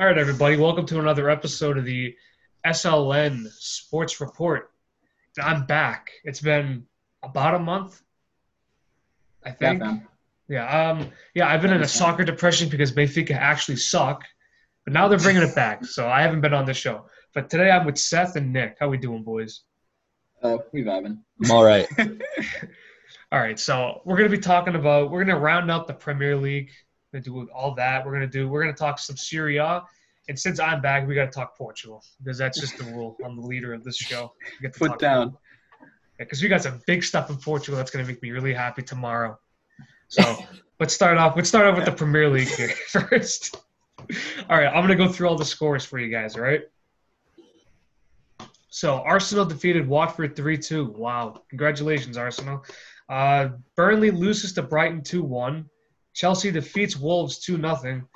All right, everybody, welcome to another episode of the SLN Sports Report. I'm back. It's been about a month, I think. Yeah. Yeah, um, yeah, I've been in a soccer depression because Benfica actually suck, but now they're bringing it back. So I haven't been on the show. But today I'm with Seth and Nick. How we doing, boys? Uh, we vibing. I'm all right. All right, so we're gonna be talking about we're gonna round out the Premier League. Gonna do all that. We're gonna do we're gonna talk some Serie A, and since I'm back, we gotta talk Portugal because that's just the rule. I'm the leader of this show. We get to Foot talk down. because we got some big stuff in Portugal that's gonna make me really happy tomorrow. So let's start off. Let's start off with the Premier League here first. All right, I'm gonna go through all the scores for you guys. All right. So Arsenal defeated Watford 3-2. Wow, congratulations, Arsenal. Uh, Burnley loses to Brighton 2-1. Chelsea defeats Wolves 2-0.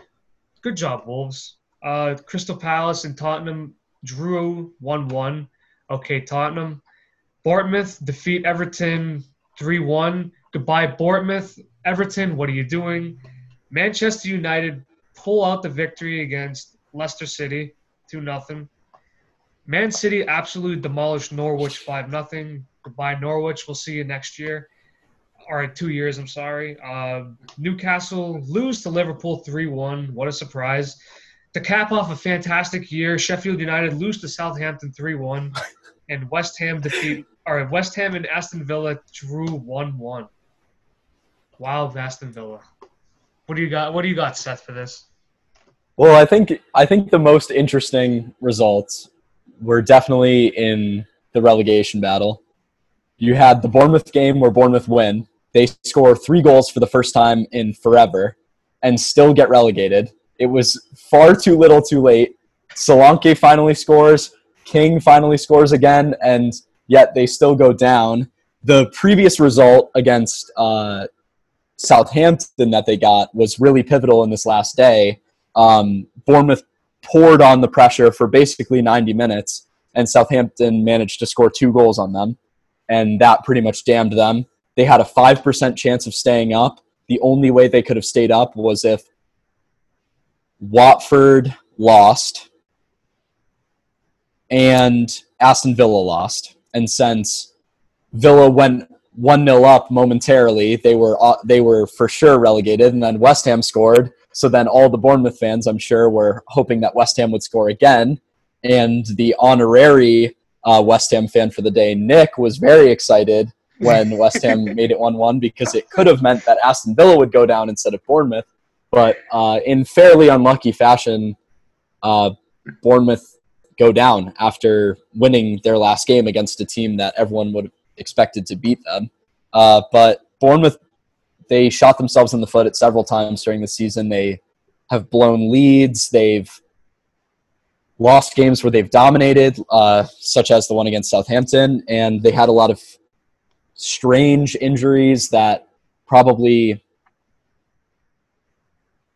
Good job, Wolves. Uh, Crystal Palace and Tottenham drew 1-1. Okay, Tottenham. Bournemouth defeat Everton 3-1. Goodbye, Bournemouth. Everton, what are you doing? Manchester United pull out the victory against Leicester City 2-0. Man City absolutely demolished Norwich 5 0. Goodbye, Norwich. We'll see you next year. All right, two years, I'm sorry. Uh, Newcastle lose to Liverpool 3 1. What a surprise. To cap off a fantastic year, Sheffield United lose to Southampton 3 1. And West Ham defeat, or West Ham and Aston Villa drew 1 1. Wow, Aston Villa. What do you got? What do you got, Seth, for this? Well, I think I think the most interesting results were definitely in the relegation battle. You had the Bournemouth game where Bournemouth win. They score three goals for the first time in forever and still get relegated. It was far too little too late. Solanke finally scores. King finally scores again, and yet they still go down. The previous result against uh, Southampton that they got was really pivotal in this last day. Um, Bournemouth poured on the pressure for basically 90 minutes, and Southampton managed to score two goals on them, and that pretty much damned them. They had a 5% chance of staying up. The only way they could have stayed up was if Watford lost and Aston Villa lost. And since Villa went 1 0 up momentarily, they were, uh, they were for sure relegated, and then West Ham scored so then all the Bournemouth fans, I'm sure, were hoping that West Ham would score again. And the honorary uh, West Ham fan for the day, Nick, was very excited when West Ham made it 1 1 because it could have meant that Aston Villa would go down instead of Bournemouth. But uh, in fairly unlucky fashion, uh, Bournemouth go down after winning their last game against a team that everyone would have expected to beat them. Uh, but Bournemouth they shot themselves in the foot at several times during the season. They have blown leads. They've lost games where they've dominated, uh, such as the one against Southampton, and they had a lot of strange injuries that probably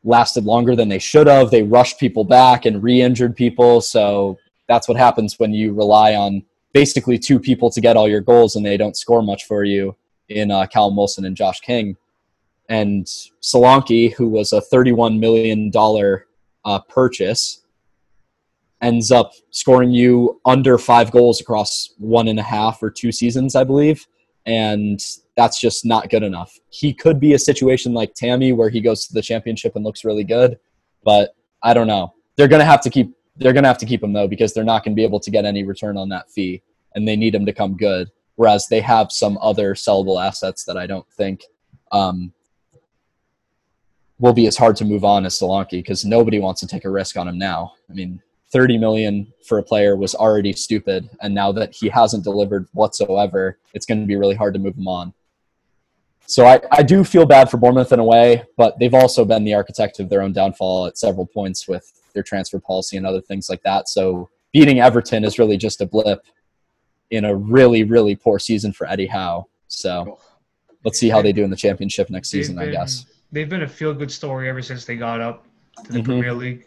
lasted longer than they should have. They rushed people back and re-injured people, so that's what happens when you rely on basically two people to get all your goals and they don't score much for you in uh, Callum Wilson and Josh King and Solanke, who was a $31 million uh, purchase, ends up scoring you under five goals across one and a half or two seasons, I believe. And that's just not good enough. He could be a situation like Tammy where he goes to the championship and looks really good, but I don't know. They're gonna have to keep they're gonna have to keep him though because they're not gonna be able to get any return on that fee, and they need him to come good. Whereas they have some other sellable assets that I don't think um, will be as hard to move on as Solanke because nobody wants to take a risk on him now. I mean, 30 million for a player was already stupid, and now that he hasn't delivered whatsoever, it's going to be really hard to move him on. So I, I do feel bad for Bournemouth in a way, but they've also been the architect of their own downfall at several points with their transfer policy and other things like that. So beating Everton is really just a blip in a really, really poor season for Eddie Howe. So let's see how they do in the championship next season, I guess they've been a feel good story ever since they got up to the Mhm. Premier League.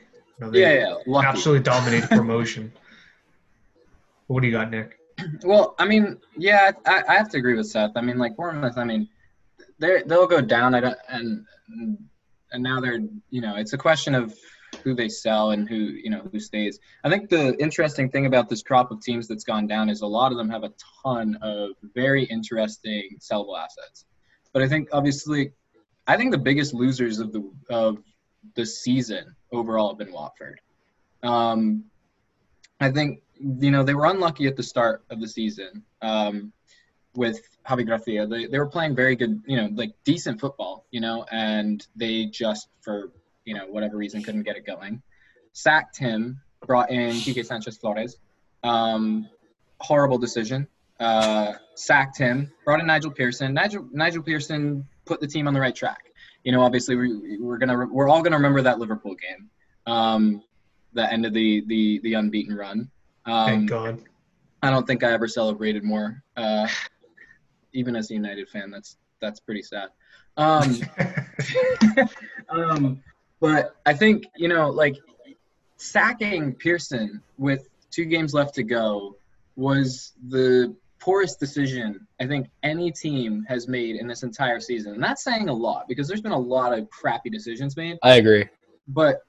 Yeah, yeah. Absolutely dominated promotion. what do you got, Nick? Well, I mean, yeah, I, I have to agree with Seth. I mean, like Bournemouth. I mean, they they'll go down. I don't, and and now they're you know it's a question of who they sell and who you know who stays. I think the interesting thing about this crop of teams that's gone down is a lot of them have a ton of very interesting sellable assets. But I think obviously, I think the biggest losers of the of the season overall have been Watford. Um, I think you know they were unlucky at the start of the season um, with Javi Gracia. They they were playing very good, you know, like decent football, you know, and they just for you know whatever reason couldn't get it going. Sacked him, brought in Quique Sanchez Flores. Um, horrible decision. Uh, sacked him, brought in Nigel Pearson. Nigel Nigel Pearson put the team on the right track. You know, obviously we, we're gonna we're all gonna remember that Liverpool game, um, the end of the the the unbeaten run. Um, Thank God. I don't think I ever celebrated more. Uh, even as a United fan, that's that's pretty sad. Um, um, but I think you know, like sacking Pearson with two games left to go was the poorest decision I think any team has made in this entire season. And that's saying a lot because there's been a lot of crappy decisions made. I agree. But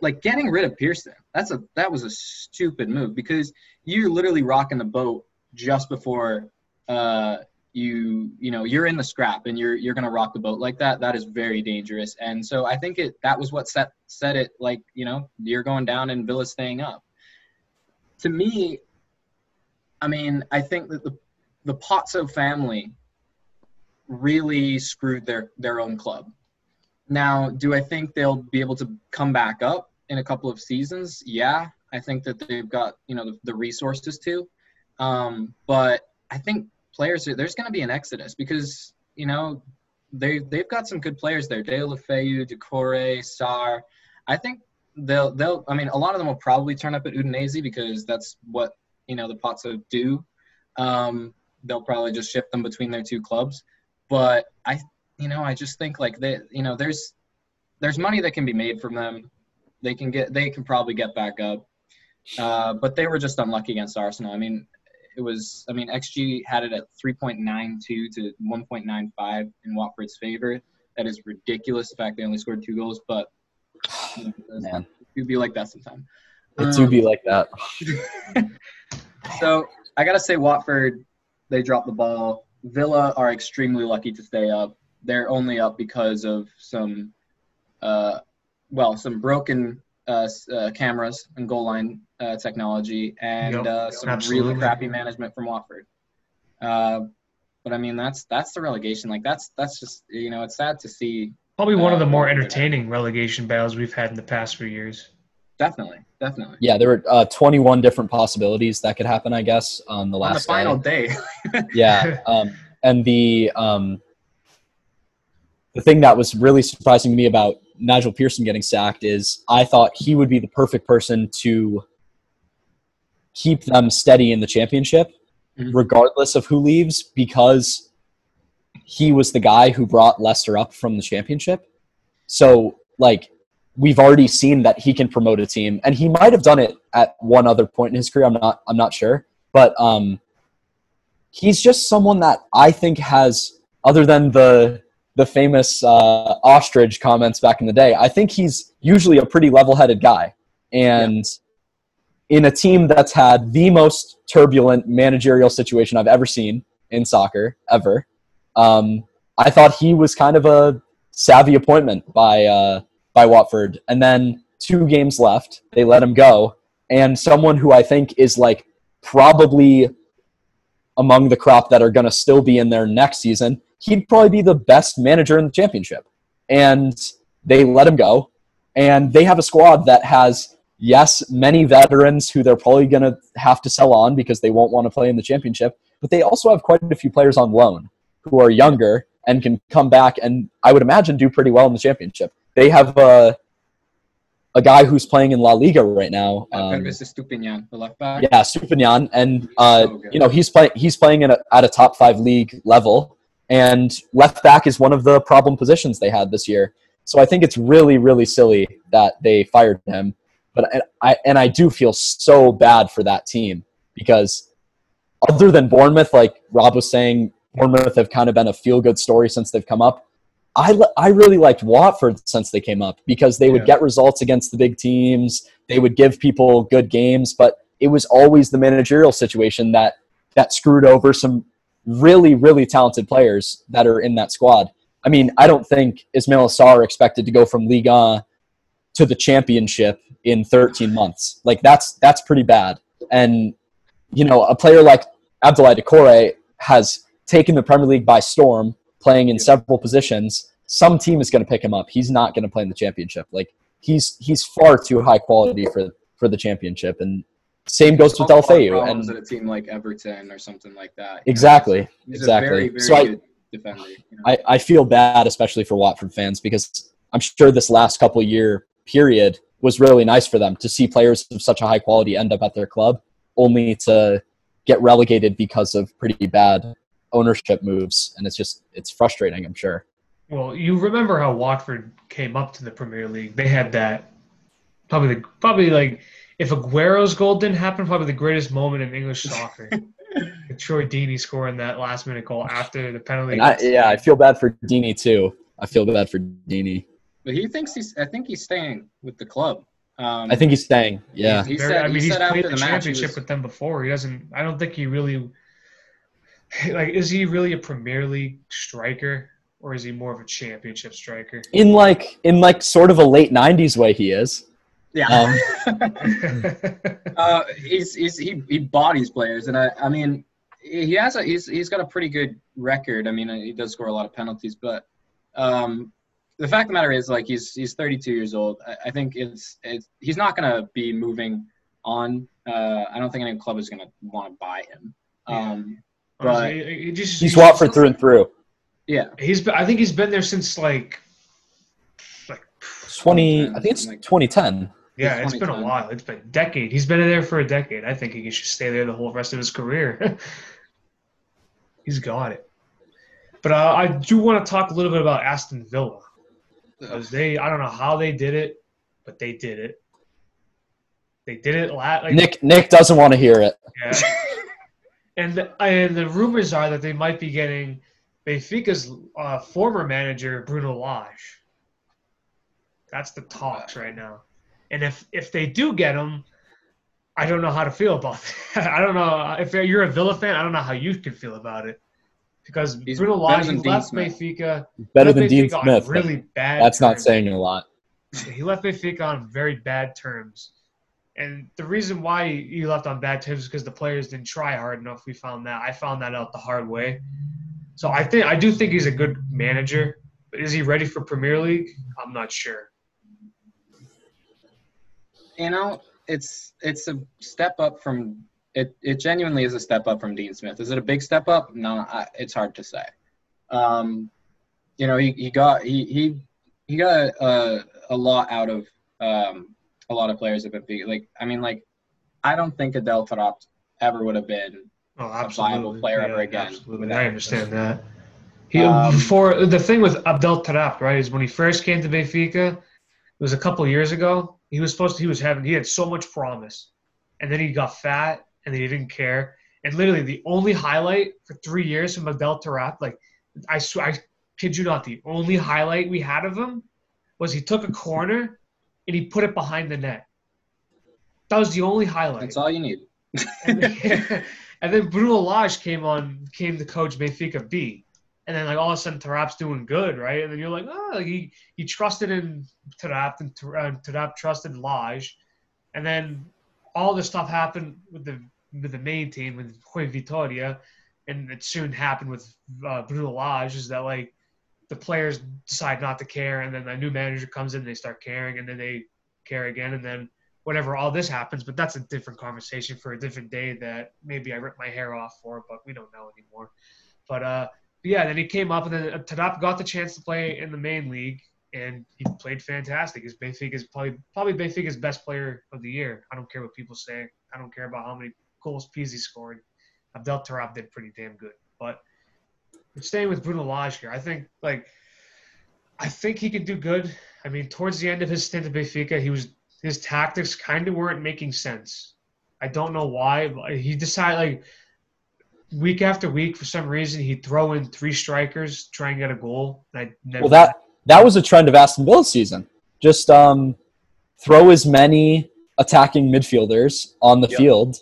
like getting rid of Pearson, that's a that was a stupid move because you're literally rocking the boat just before uh, you you know you're in the scrap and you're you're gonna rock the boat like that. That is very dangerous. And so I think it that was what set set it like you know you're going down and Villa's staying up. To me, I mean I think that the the Pozzo family really screwed their their own club. Now, do I think they'll be able to come back up in a couple of seasons? Yeah, I think that they've got you know the, the resources to, um, but I think players are, there's going to be an exodus because you know they they've got some good players there. Deulofeu, Doucouré, Sarr. I think they'll they'll. I mean, a lot of them will probably turn up at Udinese because that's what you know the Pozzo do. Um, they'll probably just shift them between their two clubs, but I you know I just think like they you know there's there's money that can be made from them. They can get they can probably get back up. Uh, but they were just unlucky against Arsenal. I mean, it was I mean XG had it at 3.92 to 1.95 in Watford's favor. That is ridiculous. The fact they only scored two goals, but you know, Man. it would be like that sometime. It do be like that. So I gotta say, Watford, they dropped the ball. Villa are extremely lucky to stay up. They're only up because of some, uh, well, some broken uh, uh, cameras and goal line uh, technology, and Yep, uh, some absolutely. really crappy management from Watford. Uh, but I mean, that's that's the relegation. Like that's that's just you know, it's sad to see. Probably one of the more entertaining relegation battles we've had in the past few years. Definitely, definitely. Yeah, there were uh, 21 different possibilities that could happen, I guess, on the On the last final day. day, Yeah, um, and the um, the thing that was really surprising to me about Nigel Pearson getting sacked is I thought he would be the perfect person to keep them steady in the championship, Mhm. regardless of who leaves, because he was the guy who brought Leicester up from the championship. So, like, we've already seen that he can promote a team, and he might have done it at one other point in his career. I'm not. I'm not sure, but um, he's just someone that I think has, other than the the famous uh, ostrich comments back in the day, I think he's usually a pretty level-headed guy, and in a team that's had the most turbulent managerial situation I've ever seen in soccer ever, um, I thought he was kind of a savvy appointment by uh, by Watford. And then two games left, they let him go, and someone who I think is like probably among the crop that are going to still be in there next season, he'd probably be the best manager in the championship. And they let him go. And they have a squad that has, yes, many veterans who they're probably going to have to sell on because they won't want to play in the championship. But they also have quite a few players on loan who are younger and can come back and I would imagine do pretty well in the championship. They have a, a guy who's playing in La Liga right now. uh, Um, Pervis Estupiñán, the left back. yeah, Stupinian, and uh, So you know he's playing he's playing at a, at a top five league level, and left back is one of the problem positions they had this year. So I think it's really really silly that they fired him. But and I and I do feel so bad for that team because other than Bournemouth, like Rob was saying, Bournemouth have kind of been a feel good story since they've come up. I, I really liked Watford since they came up because they would Yeah. get results against the big teams. They would give people good games, but it was always the managerial situation that that screwed over some really really talented players that are in that squad. I mean, I don't think Ismaila Sarr expected to go from Liga to the championship in 13 months. Like that's that's pretty bad. And you know, a player like Abdoulaye Doucouré has taken the Premier League by storm, playing in several positions. Some team is going to pick him up. He's not going to play in the championship. Like he's he's far too high quality for for the championship. And same goes with Solve a Deulofeu. problems And at a team like Everton or something like that. exactly, He's exactly. very, very So I- defender. you know? I, I feel bad, especially for Watford fans, because I'm sure this last couple year period was really nice for them to see players of such a high quality end up at their club, only to get relegated because of pretty bad ownership moves, and it's just it's frustrating. I'm sure. Well, you remember how Watford came up to the Premier League? They had that probably the probably like if Aguero's goal didn't happen, probably the greatest moment in English soccer. With Troy Deeney scoring that last minute goal after the penalty. And I, yeah, I feel bad for Deeney too. I feel bad for Deeney. but he thinks he's. I think he's staying with the club. Um, I think he's staying. Yeah, He Very- said- I he mean, he's said played the the championship was- with them before. He doesn't. I don't think he really like. Is he really a Premier League striker, or is he more of a championship striker? in like in like sort of a late '90s way, he is. yeah. Um, uh, he's, he's he, he bodies players, and I I mean he has a he's he's got a pretty good record. I mean he does score a lot of penalties, but um, the fact of the matter is like he's he's 32 years old. I, I think it's it's he's not gonna be moving on. Uh, I don't think any club is gonna want to buy him. Um, but Honestly, he just- he's Watford through and through. yeah, He's. I think he's been there since like, like 20, I think it's Like- 2010. yeah, It's it's been a while. It's been a decade. He's been there for a decade. I think he should stay there the whole rest of his career. he's got it. But uh, I do want to talk a little bit about Aston Villa because they. I don't know how they did it, but they did it. They did it. La- like, Nick Nick doesn't want to hear it. Yeah. And the, and the rumors are that they might be getting Benfica's uh, former manager Bruno Lage. That's the talks right now. And if if they do get him, I don't know how to feel about that. I don't know if you're a Villa fan. I don't know how you can feel about it because He's Bruno better Lage than he Dean left Smith. Benfica. Better than Dean Benfica on Smith. Really bad. That's not saying a lot. He left Benfica on very bad terms. And the reason why he left on bad terms is because the players didn't try hard enough. We found that. I found that out the hard way. So I think I do think he's a good manager. But is he ready for Premier League? I'm not sure. you know, it's it's a step up from it. It genuinely is a step up from Dean Smith. Is it a big step up? No, I, it's hard to say. Um, you know, he, he got he he he got a, a lot out of um, a lot of players at Benfica. Like, I mean, like, I don't think Adel Taarabt ever would have been. Oh, viable player ever again Absolutely. I understand that. He Um, before the thing with Abdel Taarabt, right, is when he first came to Benfica, it was a couple years ago. He was supposed to, he was having he had so much promise, and then he got fat and then he didn't care. And literally, the only highlight for three years from Abdel Taarabt, like I swear, I kid you not, the only highlight we had of him was he took a corner and he put it behind the net. That was the only highlight. That's all you need. and, then, and then Bruno Lage came on, came to coach Benfica B, and then like all of a sudden Taarabt's doing good, right? And then you're like, oh, like, he he trusted in Taarabt, and Tar- Taarabt trusted Lage, and then all this stuff happened with the with the main team with Rui Vitoria, and it soon happened with uh, Bruno Lage. Is that like the players decide not to care, and then a new manager comes in, they start caring, and then they care again, and then whenever all this happens, but that's a different conversation for a different day that maybe I ripped my hair off for, but we don't know anymore. But uh, but yeah, then he came up and then Taarabt got the chance to play in the main league and he played fantastic. He's Benfica's probably probably Benfica's best player of the year. I don't care what people say. I don't care about how many goals Pizzi scored. Abdel Taarabt did pretty damn good. But staying with Bruno Lage here, I think like I think he could do good. I mean, towards the end of his stint at Benfica, he was his tactics kind of weren't making sense. I don't know why. But he decided like week after week, for some reason, he'd throw in three strikers, try and get a goal. And I never. Well, that that was a trend of Aston Villa's season. Just um, throw as many attacking midfielders on the Yep. field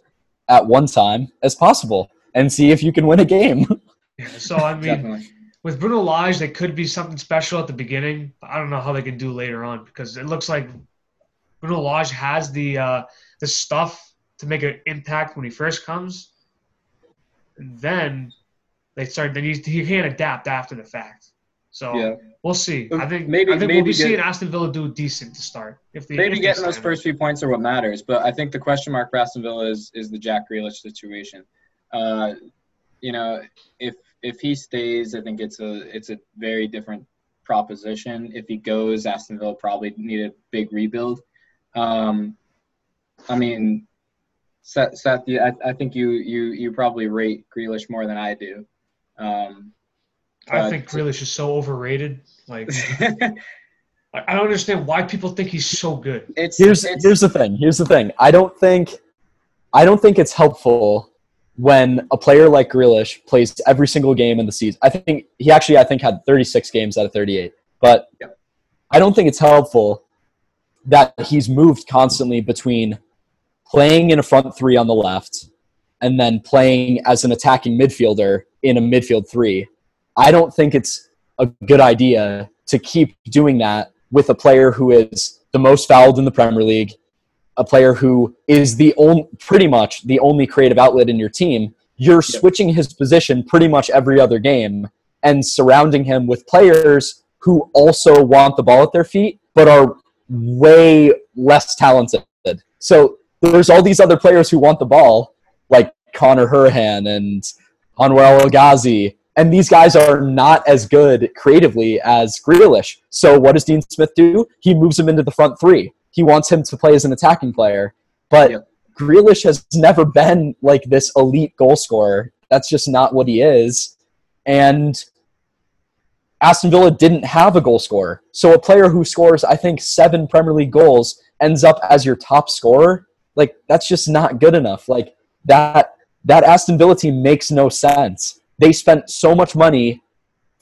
at one time as possible, and see if you can win a game. Yeah, so I mean, with Bruno Lage, they could be something special at the beginning. But I don't know how they can do later on because it looks like Bruno Lage has the uh, the stuff to make an impact when he first comes. And then they start. Then he, he can't adapt after the fact. So Yeah. we'll see. I think Maybe- I think maybe we'll be get- seeing Aston Villa do decent to start. If they Maybe getting those first few points are what matters, but I think the question mark for Aston Villa is is the Jack Grealish situation. Uh, you know, if if he stays, I think it's a it's a very different proposition. If he goes, Aston Villa probably need a big rebuild. Um, I mean, Seth, Seth I, I think you you you probably rate Grealish more than I do. Um, I but- think Grealish is so overrated. Like I I don't understand why people think he's so good. it's here's it's, here's the thing. Here's the thing. I don't think I don't think it's helpful when a player like Grealish plays every single game in the season. I think he actually I think had 36 games out of 38. But I don't think it's helpful that he's moved constantly between playing in a front three on the left and then playing as an attacking midfielder in a midfield three. I don't think it's a good idea to keep doing that with a player who is the most fouled in the Premier League, a player who is the only, pretty much the only creative outlet in your team. You're switching his position pretty much every other game and surrounding him with players who also want the ball at their feet, but are way less talented. So there's all these other players who want the ball, like Conor Hourihane and Anwar El Ghazi, and these guys are not as good creatively as Grealish. So what does Dean Smith do? He moves him into the front three. He wants him to play as an attacking player, but Yep. Grealish has never been like this elite goal scorer. That's just not what he is. And Aston Villa didn't have a goal scorer. So a player who scores, I think, seven Premier League goals ends up as your top scorer. Like that's just not good enough. Like that that Aston Villa team makes no sense. They spent so much money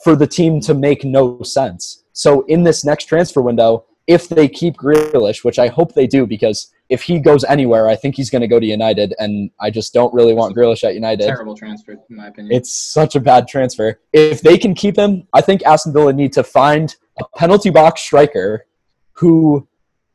for the team to make no sense. So in this next transfer window, if they keep Grealish, which I hope they do, because if he goes anywhere, I think he's going to go to United, and I just don't really want Grealish at United. terrible transfer in my opinion. It's such a bad transfer. If they can keep him, I think Aston Villa need to find a penalty box striker who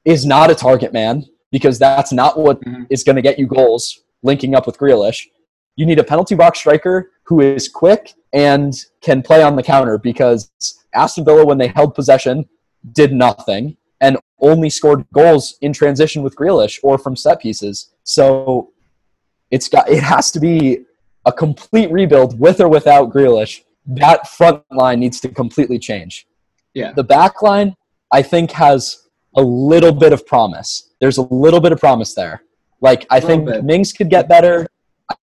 is not a target man because that's not what is Mhm. going to get you goals linking up with Grealish. You need a penalty box striker who is quick and can play on the counter because Aston Villa, when they held possession, did nothing and only scored goals in transition with Grealish or from set pieces. So it's got it has to be a complete rebuild with or without Grealish. That front line needs to completely change. Yeah. The back line, I think, has a little bit of promise. There's a little bit of promise there. Like I think bit. Mings could get better.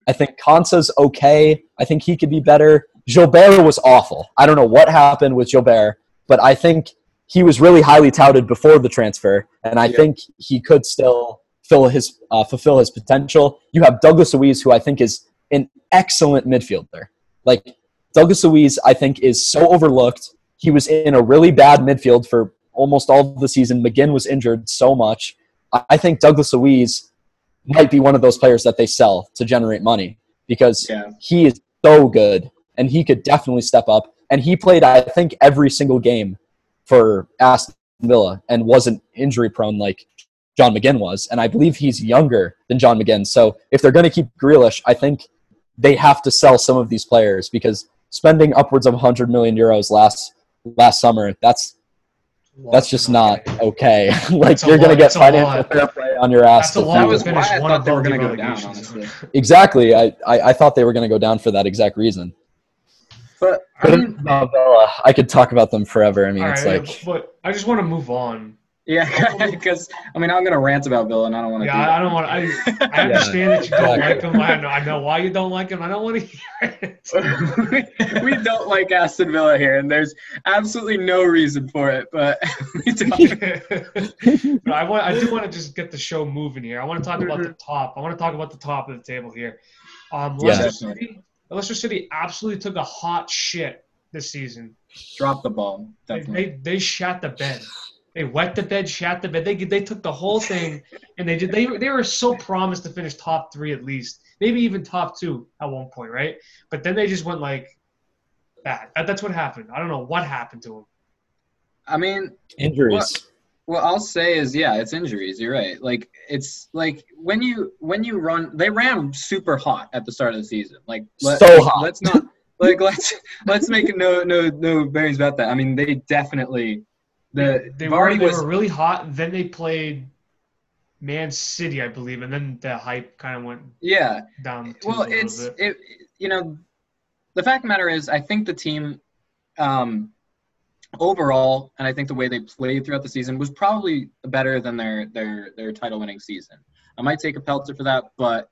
I think Konsa's okay. I think he could be better. Guilbert was awful. I don't know what happened with Guilbert, but I think he was really highly touted before the transfer, and I Yeah. think he could still fill his uh, fulfill his potential. You have Douglas Luiz, who I think is an excellent midfielder. Like Douglas Luiz, I think is so overlooked. He was in a really bad midfield for almost all of the season. McGinn was injured so much. I I think Douglas Luiz might be one of those players that they sell to generate money because Yeah. he is so good and he could definitely step up. And he played, I think, every single game for Aston Villa and wasn't injury prone like John McGinn was. And I believe he's younger than John McGinn. So if they're going to keep Grealish, I think they have to sell some of these players because spending upwards of 100 million euros last last summer, that's that's just not okay. like you're going to get That's financial fair play on your ass. That's a to lot That was to it. why finish I one thought they were the gonna go down, honestly. Exactly. I, I, I thought they were going to go down for that exact reason. But I mean, Villa, I could talk about them forever. I mean, All it's right, like but I just want to move on. yeah, because I mean, I'm gonna rant about Villa, and I don't want to. Yeah, do I, don't want. I I understand that you don't like him. I know, I know why you don't like him. I don't want to hear it. we don't like Aston Villa here, and there's absolutely no reason for it. But we don't. but I want. I do want to just get the show moving here. I want to talk about the top. I want to talk about the top of the table here. Um, Yeah. City. Leicester City absolutely took a hot shit this season. Drop the ball, They, definitely. they they shat the bed. They wet the bed, shat the bed. They they took the whole thing, and they did. They they were so promised to finish top three at least, maybe even top two at one point, right? But then they just went like bad. That, that's what happened. I don't know what happened to them. I mean, Injuries. What I'll say is, yeah, it's injuries. You're right. Like it's like when you when you run, they ran super hot at the start of the season. Like let, so hot. Let's not like let's let's make no no no bearings about that. I mean, they definitely the They were Vardy they was were really hot. Then they played Man City, I believe, and then the hype kind of went yeah. down. Well, tubes a little it's bit. it. You know, the fact of the matter is, I think the team, um, overall, and I think the way they played throughout the season was probably better than their their their title winning season. I might take a pelter for that, but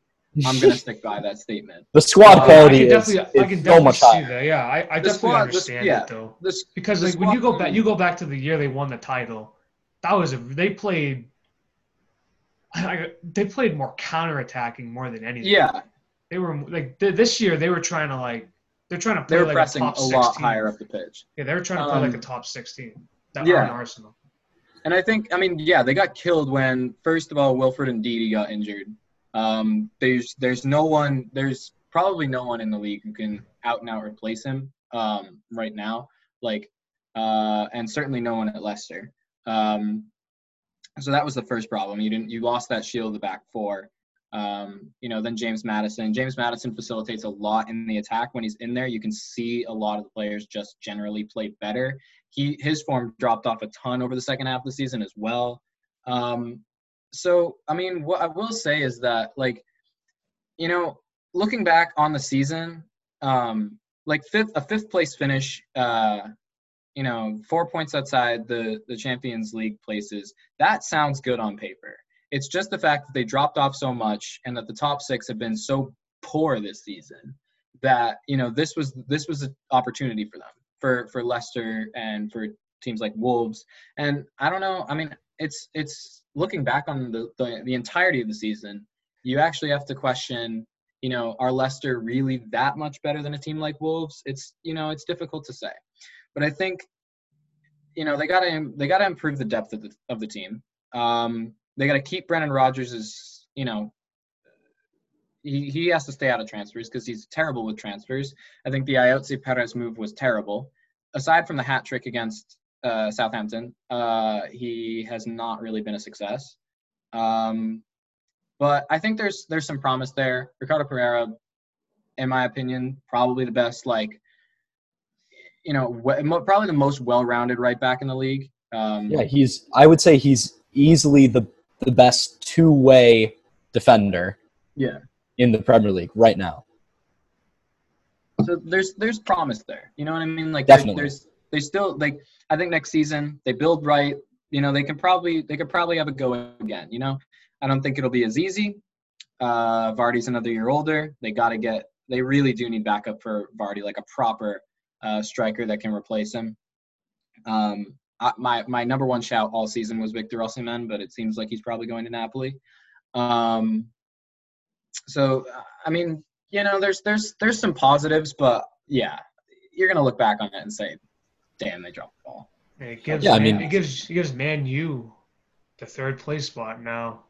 I'm gonna stick by that statement. the squad Uh, quality I can is, definitely, I is can so much see higher. that. Yeah, I, I definitely squad- the- understand yeah. it though. This Because the like when you go back, you go back to the year they won the title. That was a they played. I, they played more counterattacking more than anything. yeah, they were like th- this year they were trying to like they're trying to play were like pressing a a top 16. lot higher up the pitch. Yeah, they were trying to play like a Um, top sixteen. That yeah. Arsenal. And I think, I mean, yeah, they got killed when first of all Wilfred Ndidi got injured. Um, there's there's no one, there's probably no one in the league who can out and out replace him um, right now. Like, uh, and certainly no one at Leicester. Um, so that was the first problem. You didn't, you lost that shield of the back four. Um, you know, then James Maddison. James Maddison facilitates a lot in the attack. When he's in there, you can see a lot of the players just generally play better he his form dropped off a ton over the second half of the season as well. Um, so I mean, what I will say is that like, you know, looking back on the season, um, like fifth a fifth place finish, uh, you know, four points outside the the Champions League places. That sounds good on paper. It's just the fact that they dropped off so much and that the top six have been so poor this season that you know this was this was an opportunity for them for for Leicester and for teams like Wolves. And I don't know. I mean, it's it's looking back on the the, the entirety of the season, you actually have to question. You know, are Leicester really that much better than a team like Wolves? It's you know, it's difficult to say, but I think you know they got to they got to improve the depth of the of the team. Um, they got to keep Brendan Rodgers as you know. He, he has to stay out of transfers because he's terrible with transfers. I think the Ayoze Pérez move was terrible. Aside from the hat trick against uh, Southampton, uh, he has not really been a success. Um, but I think there's there's some promise there. Ricardo Pereira, in my opinion, probably the best like, you know, probably the most well-rounded right back in the league. Um, Yeah, he's. I would say he's easily the the best two way defender yeah. in the Premier League right now. So there's there's promise there. You know what I mean? Like Definitely. there's they still like I think next season they build right. You know they can probably they could probably have a go again. You know I don't think it'll be as easy. Uh, Vardy's another year older. They got to get they really do need backup for Vardy, like a proper uh, striker that can replace him. Um, I, my my number one shout all season was Victor Osimhen, but it seems like he's probably going to Napoli. Um, so I mean, you know, there's there's there's some positives, but yeah, you're gonna look back on it and say, "Damn, they dropped the ball." It gives Yeah, I mean- it gives it gives Man U the third place spot now.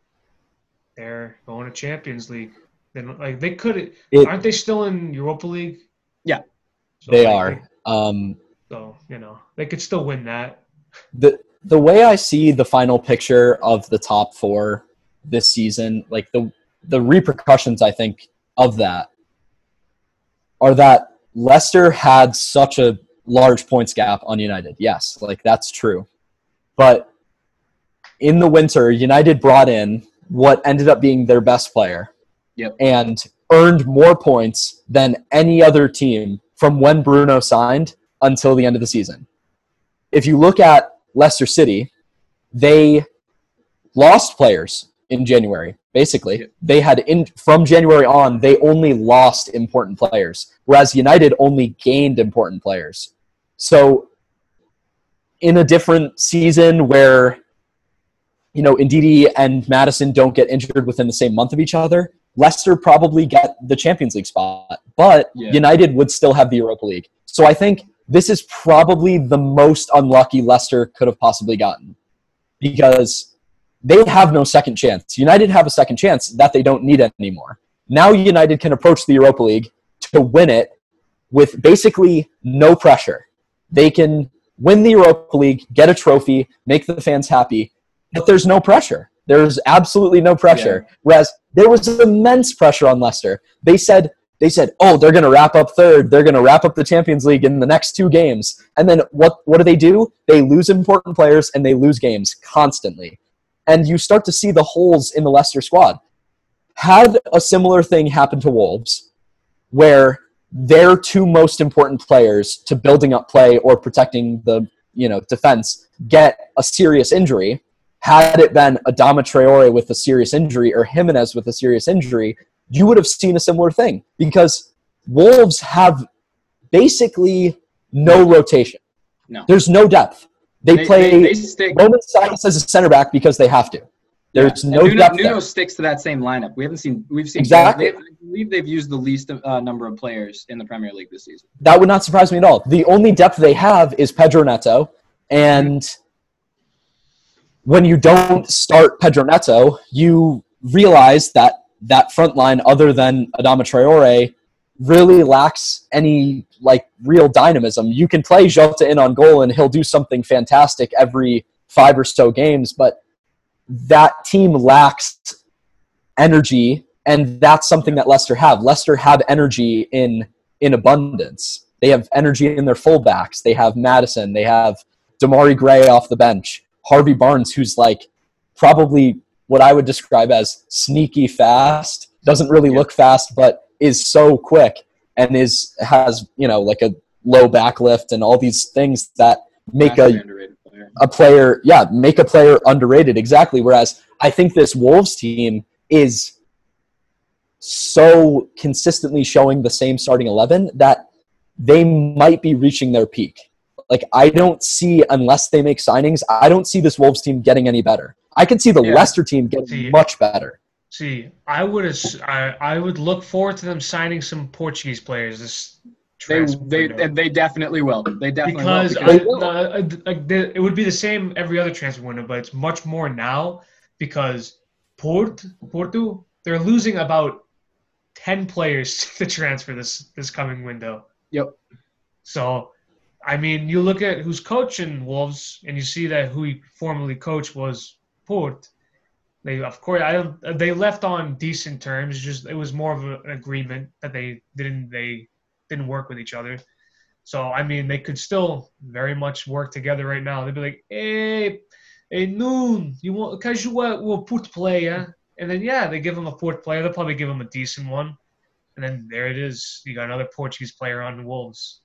They're going to Champions League. Then like they could It- aren't they still in Europa League? Yeah. So, They like, are. Um, So you know they could still win that. The the way I see the final picture of the top four this season, like the the repercussions I think of that are that Leicester had such a large points gap on United. Yes, like that's true. But in the winter, United brought in what ended up being their best player. Yep. And earned more points than any other team from when Bruno signed until the end of the season. If you look at Leicester City, they lost players in January. Basically, they had in from January on, they only lost important players, whereas United only gained important players. So, in a different season where you know Ndidi and Maddison don't get injured within the same month of each other, Leicester probably get the Champions League spot but Yeah. United would still have the Europa League. So I think this is probably the most unlucky Leicester could have possibly gotten because they have no second chance. United have a second chance that they don't need anymore. Now United can approach the Europa League to win it with basically no pressure. They can win the Europa League, get a trophy, make the fans happy, but there's no pressure. There's absolutely no pressure. Whereas there was immense pressure on Leicester. They said they said, "Oh, they're going to wrap up third. They're going to wrap up the Champions League in the next two games." And then what what do they do? They lose important players and they lose games constantly. And you start to see the holes in the Leicester squad. Had a similar thing happen to Wolves where their two most important players to building up play or protecting the, you know, defense get a serious injury, had it been Adama Traore with a serious injury or Jimenez with a serious injury, you would have seen a similar thing because Wolves have basically no rotation. No. There's no depth. They, play They, they. Romain Saïss as a center back because they have to. There's Yeah. no Nuno, depth Nuno there. sticks to that same lineup. We haven't seen. We've seen Exactly. They, I believe they've used the least uh, number of players in the Premier League this season. That would not surprise me at all. The only depth they have is Pedro Neto, and when you don't start Pedro Neto, you realize that that front line, other than Adama Traore, really lacks any like real dynamism. You can play Jota in on goal, and he'll do something fantastic every five or so games, but that team lacks energy, and that's something that Leicester have. Leicester have energy in in abundance. They have energy in their fullbacks. They have Maddison. They have Demarai Gray off the bench. Harvey Barnes, who's like probably what I would describe as sneaky fast. Doesn't really look fast, but is so quick and is has you know like a low back lift and all these things that make a player. a player, yeah, make a player underrated. Exactly. Whereas I think this Wolves team is so consistently showing the same starting 11 that they might be reaching their peak. Like, I don't see, unless they make signings, I don't see this Wolves team getting any better. I can see the Yeah. Leicester team getting See- much better. See, I would I, I would look forward to them signing some Portuguese players this They, they, window. and they definitely will. They definitely because, will. I, They will. uh, like the, it would be the same every other transfer window, but it's much more now because Port Porto they're losing about ten players to transfer this this coming window. Yep. So, I mean, you look at who's coaching Wolves, and you see that who he formerly coached was Port. They, of course, I. They left on decent terms. Just it was more of an agreement that they didn't they didn't work with each other. So I mean, they could still very much work together right now. They'd be like, "Hey, hey, Noon, you want? Cause you uh, want will put player?" And then yeah, they give him a fourth player. They'll probably give him a decent one. And then there it is. You got another Portuguese player on the Wolves.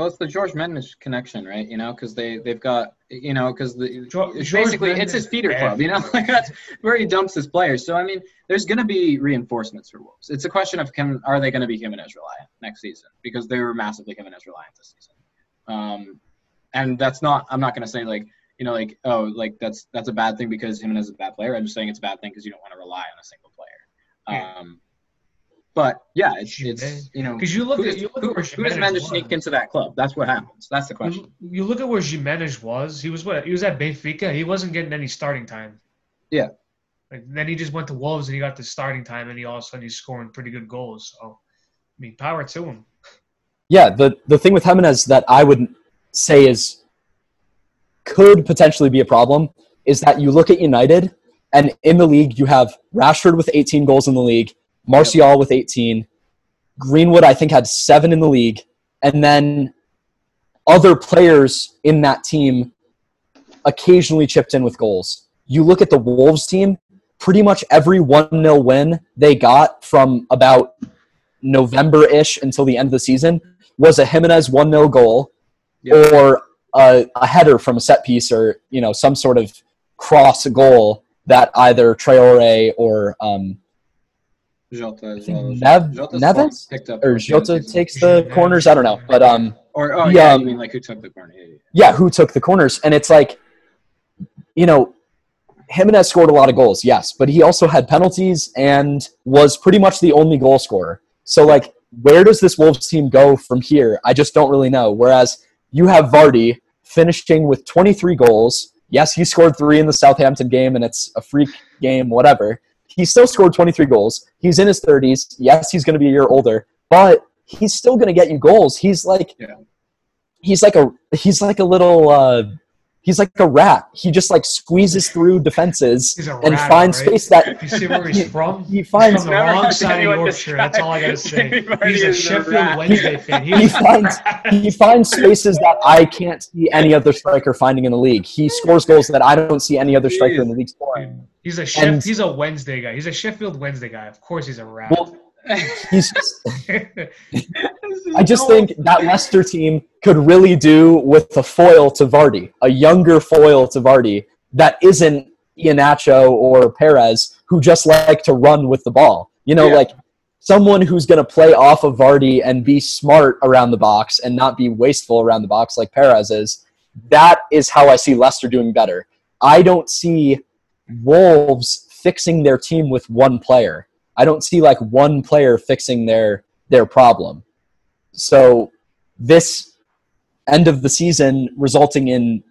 Well, it's the Jorge Mendes connection, right? You know, because they they've got you know because the Jo- it's George basically it's his feeder club. You know, like that's where he dumps his players. So I mean, there's going to be reinforcements for Wolves. It's a question of can are they going to be Jimenez reliant next season because they were massively Jimenez reliant this season. Um, and that's not I'm not going to say like you know like oh like that's that's a bad thing because Jimenez is a bad player. I'm just saying it's a bad thing because you don't want to rely on a single player. Yeah. But yeah, it's, it's you know Because you look at does, you look who, at where who does Jimenez Mendes was. sneak into that club? That's what happens. That's the question. You, you look at where Jimenez was. He was what? He was at Benfica. He wasn't getting any starting time. Yeah. Like then he just went to Wolves and he got the starting time and he all of a sudden he's scoring pretty good goals. So I mean, power to him. Yeah, the the thing with Jimenez that I would say is could potentially be a problem is that you look at United and in the league you have Rashford with 18 goals in the league, Martial with 18, Greenwood I think had 7 in the league and then other players in that team occasionally chipped in with goals. You look at the Wolves team, pretty much every 1-0 win they got from about November-ish until the end of the season was a Jimenez 1-0 goal Yeah. or a, a header from a set piece or you know some sort of cross goal that either Traore or um, Jota as well. Nev- Jota's Neves? picked up or towards the end of Jota takes the corners. I don't know, but um, Or oh yeah, um, you mean like who took the corner? Yeah, yeah, yeah, who took the corners? And it's like, you know, Jimenez scored a lot of goals, yes, but he also had penalties and was pretty much the only goal scorer. So like where does this Wolves team go from here? I just don't really know. Whereas you have Vardy finishing with 23 goals. Yes, he scored three in the Southampton game, and it's a freak game, whatever. He still scored 23 goals. He's in his 30s. Yes, he's going to be a year older, but he's still going to get you goals. He's like, Yeah. he's like a he's like a little uh, he's like a rat. He just like squeezes through defenses and rat, finds right? space that You see where he's from? he He's finds from the wrong side of anyone Yorkshire. That's all I gotta say. He's a Sheffield. Wednesday fan. He He's a finds- rat. he finds spaces that I can't see any other striker finding in the league. He scores goals that I don't see any other striker in the league scoring. He's a chef, And- he's a Wednesday guy. He's a Sheffield Wednesday guy. Of course, he's a rat. Well, he's just, I just think that Leicester team could really do with a foil to Vardy, a younger foil to Vardy that isn't Iheanacho or Pérez, who just like to run with the ball. You know, Yeah. like someone who's going to play off of Vardy and be smart around the box and not be wasteful around the box like Pérez is. That is how I see Leicester doing better. I don't see Wolves fixing their team with one player. I don't see like one player fixing their their problem. So this end of the season resulting in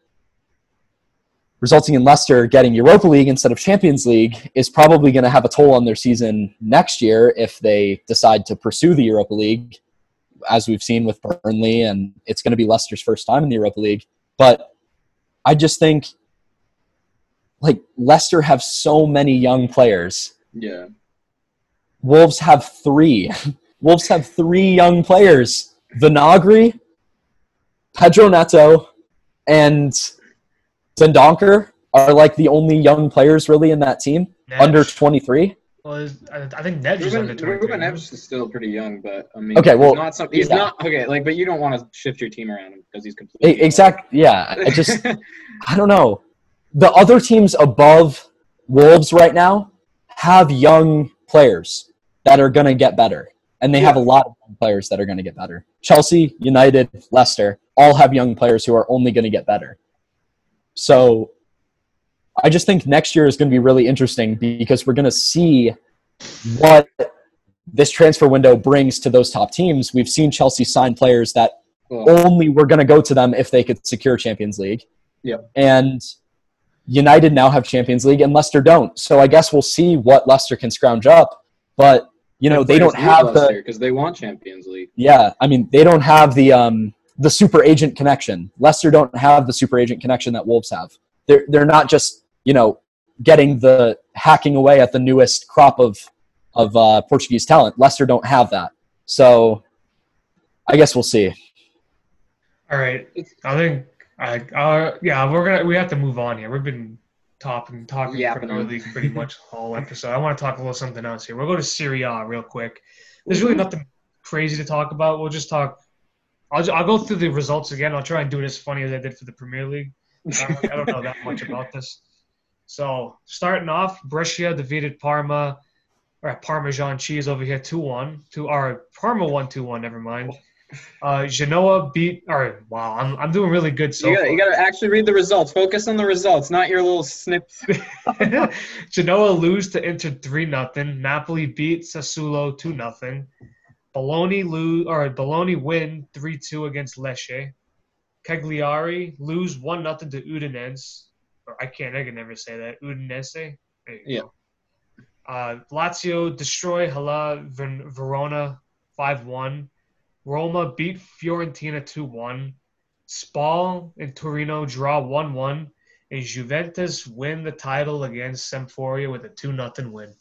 resulting in Leicester getting Europa League instead of Champions League is probably going to have a toll on their season next year if they decide to pursue the Europa League as we've seen with Burnley and it's going to be Leicester's first time in the Europa League but I just think like Leicester have so many young players Yeah. Wolves have three. Wolves have three young players: Vinagre, Pedro Neto, and Dendoncker are like the only young players really in that team Neves. under 23. Well, I, I think Nedge is under Ruben, 23. Ruben no? Is still pretty young, but I mean, Okay, well, he's not some, he's yeah. not okay. Like, but you don't want to shift your team around him because he's completely Exact. Yeah. I just. I don't know. The other teams above Wolves right now have young players that are going to get better, and they have a lot of young players that are going to get better. Chelsea, United, Leicester all have young players who are only going to get better. So I just think next year is going to be really interesting because we're going to see what this transfer window brings to those top teams. We've seen Chelsea sign players that only were going to go to them if they could secure Champions League. Yep. And United now have Champions League and Leicester don't. So I guess we'll see what Leicester can scrounge up. But, you know, they don't have the because they want Champions League. yeah, I mean, they don't have the um the super agent connection. Leicester don't have the super agent connection that Wolves have. They're they're not just, you know, getting the hacking away at the newest crop of of uh, Portuguese talent. Leicester don't have that. So I guess we'll see. All right. I think. I. Uh, yeah, we're gonna. We have to move on here. We've been talking, talking Premier on. League pretty much all episode. I want to talk a little something else here. We'll go to Serie A real quick. There's really nothing crazy to talk about. We'll just talk. I'll, I'll go through the results again. I'll try and do it as funny as I did for the Premier League. I don't, I don't know that much about this. So starting off, Brescia defeated Parma, or Parmesan cheese over here, two one. Two or Parma one two one. Never mind. Uh, Genoa beat. All right, wow, I'm, I'm doing really good so you got far. you got to actually read the results. Focus on the results, not your little snip. Genoa lose to Inter three nothing. Napoli beat Sassuolo two nothing. Bologna lose or Bologna win three two against Lecce. Cagliari lose one nothing to Udinese. Or I can't I can never say that Udinese. Yeah. go. Uh, Lazio destroy Hellas Ver- Verona five one. Roma beat Fiorentina two one. Spal and Torino draw one one and Juventus win the title against Sampdoria with a 2 0 win.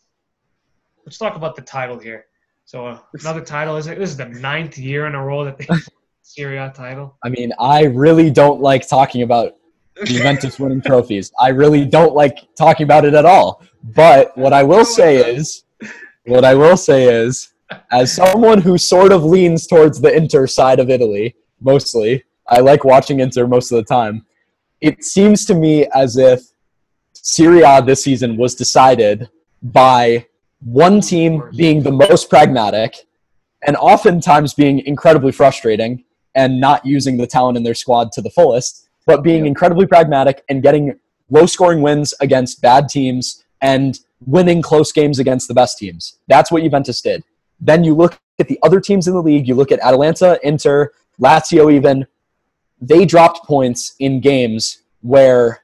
Let's talk about the title here. So, uh, another title. Is This is the ninth year in a row that they Serie A title. I mean, I really don't like talking about Juventus winning trophies. I really don't like talking about it at all. But what I will say is, what I will say is, as someone who sort of leans towards the Inter side of Italy, mostly, I like watching Inter most of the time. It seems to me as if Serie A this season was decided by one team being the most pragmatic and oftentimes being incredibly frustrating and not using the talent in their squad to the fullest, but being incredibly pragmatic and getting low scoring wins against bad teams and winning close games against the best teams. That's what Juventus did. Then you look at the other teams in the league, you look at Atalanta, Inter, Lazio, even, they dropped points in games where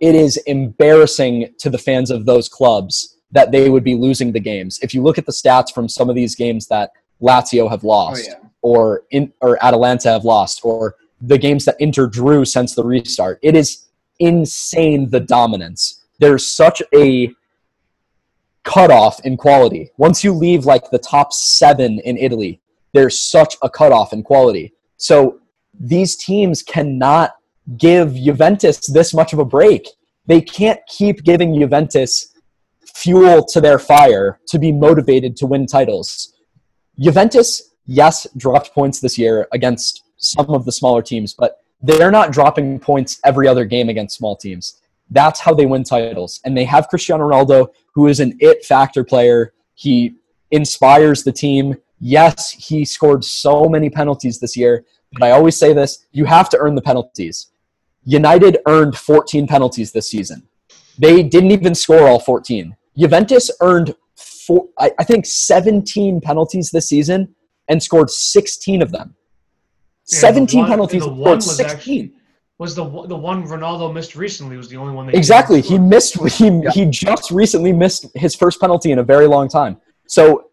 it is embarrassing to the fans of those clubs that they would be losing the games. If you look at the stats from some of these games that Lazio have oh, lost, Oh, yeah. or in or Atalanta have lost, or the games that Inter drew since the restart, it is insane the dominance. There's such a cutoff in quality. Once you leave like the top seven in Italy, there's such a cutoff in quality. So these teams cannot give Juventus this much of a break. They can't keep giving Juventus fuel to their fire to be motivated to win titles. Juventus, yes, dropped points this year against some of the smaller teams, but they're not dropping points every other game against small teams. That's how they win titles. And they have Cristiano Ronaldo, who is an it factor player. He inspires the team. Yes, he scored so many penalties this year, but I always say this you have to earn the penalties. United earned 14 penalties this season. They didn't even score all 14. Juventus earned, four, I, I think, 17 penalties this season and scored 16 of them. Yeah, the 17 one- penalties the one scored was 16. actually- Was the one- the one Ronaldo missed recently was the only one that Exactly. He didn't missed. He he just recently missed his first penalty in a very long time. So,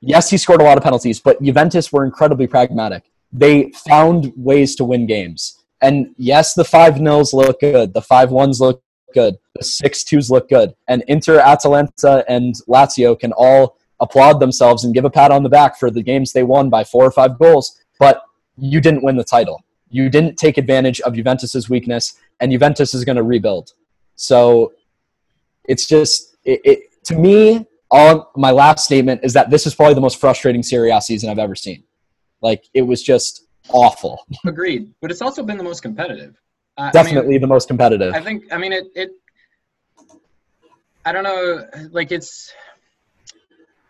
yes, he scored a lot of penalties, but Juventus were incredibly pragmatic. They found ways to win games. And yes, the five nils look good. The five ones look good. The six twos look good. And Inter, Atalanta, and Lazio can all applaud themselves and give a pat on the back for the games they won by four or five goals. But you didn't win the title. You didn't take advantage of Juventus's weakness, and Juventus is going to rebuild. So it's just it, it to me. All my last statement is that this is probably the most frustrating Serie A season I've ever seen. Like it was just awful. Agreed. But it's also been the most competitive. I- I mean, Definitely the most competitive. I think I mean it it I don't know like it's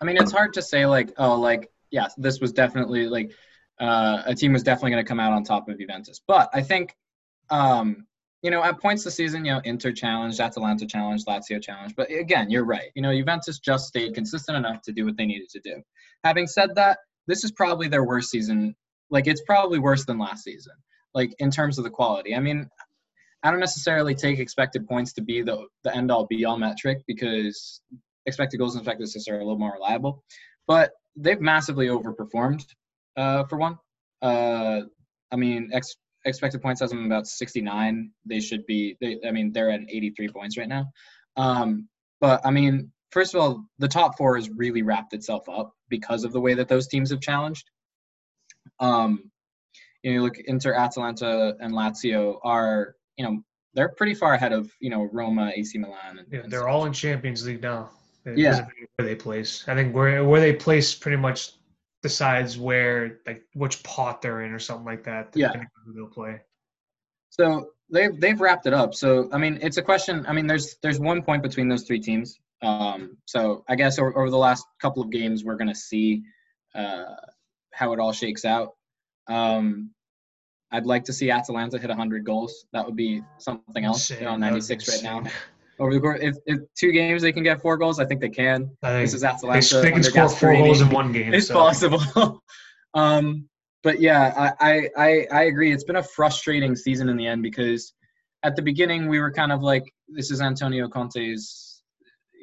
I mean it's hard to say like oh like yes this was definitely like uh, a team was definitely going to come out on top of Juventus. But I think um you know at points this season you know Inter challenged Atalanta challenged Lazio challenged. But again you're right. You know Juventus just stayed consistent enough to do what they needed to do. Having said that this is probably their worst season. Like it's probably worse than last season like in terms of the quality. I mean I don't necessarily take expected points to be the the end all be all metric because expected goals and expected assists are a little more reliable, but they've massively overperformed uh, for one. Uh, I mean, ex- expected points has them about 69. They should be. They, I mean, they're at 83 points right now. Um, but I mean, first of all, the top four has really wrapped itself up because of the way that those teams have challenged. Um, you know, you look Inter, Atalanta, and Lazio are you know they're pretty far ahead of you know Roma, AC Milan. And, Yeah, and they're all in Champions League now. It Yeah. where they place. I think where where they place pretty much decides where like which pot they're in or something like that. Yeah. who they'll play. So they've they've wrapped it up. So I mean, it's a question. I mean, there's there's one point between those three teams. Um, so I guess over, over the last couple of games, we're gonna see uh, how it all shakes out. Um, I'd like to see Atalanta hit 100 goals. That would be something else. They're on That would be 96 right now. Over the course, if, if two games they can get four goals, I think they can. I think This is they, Atalanta. they can score four goals in one game. It's so. possible. um, but yeah, I, I, I, I agree. It's been a frustrating season in the end because at the beginning we were kind of like, this is Antonio Conte's,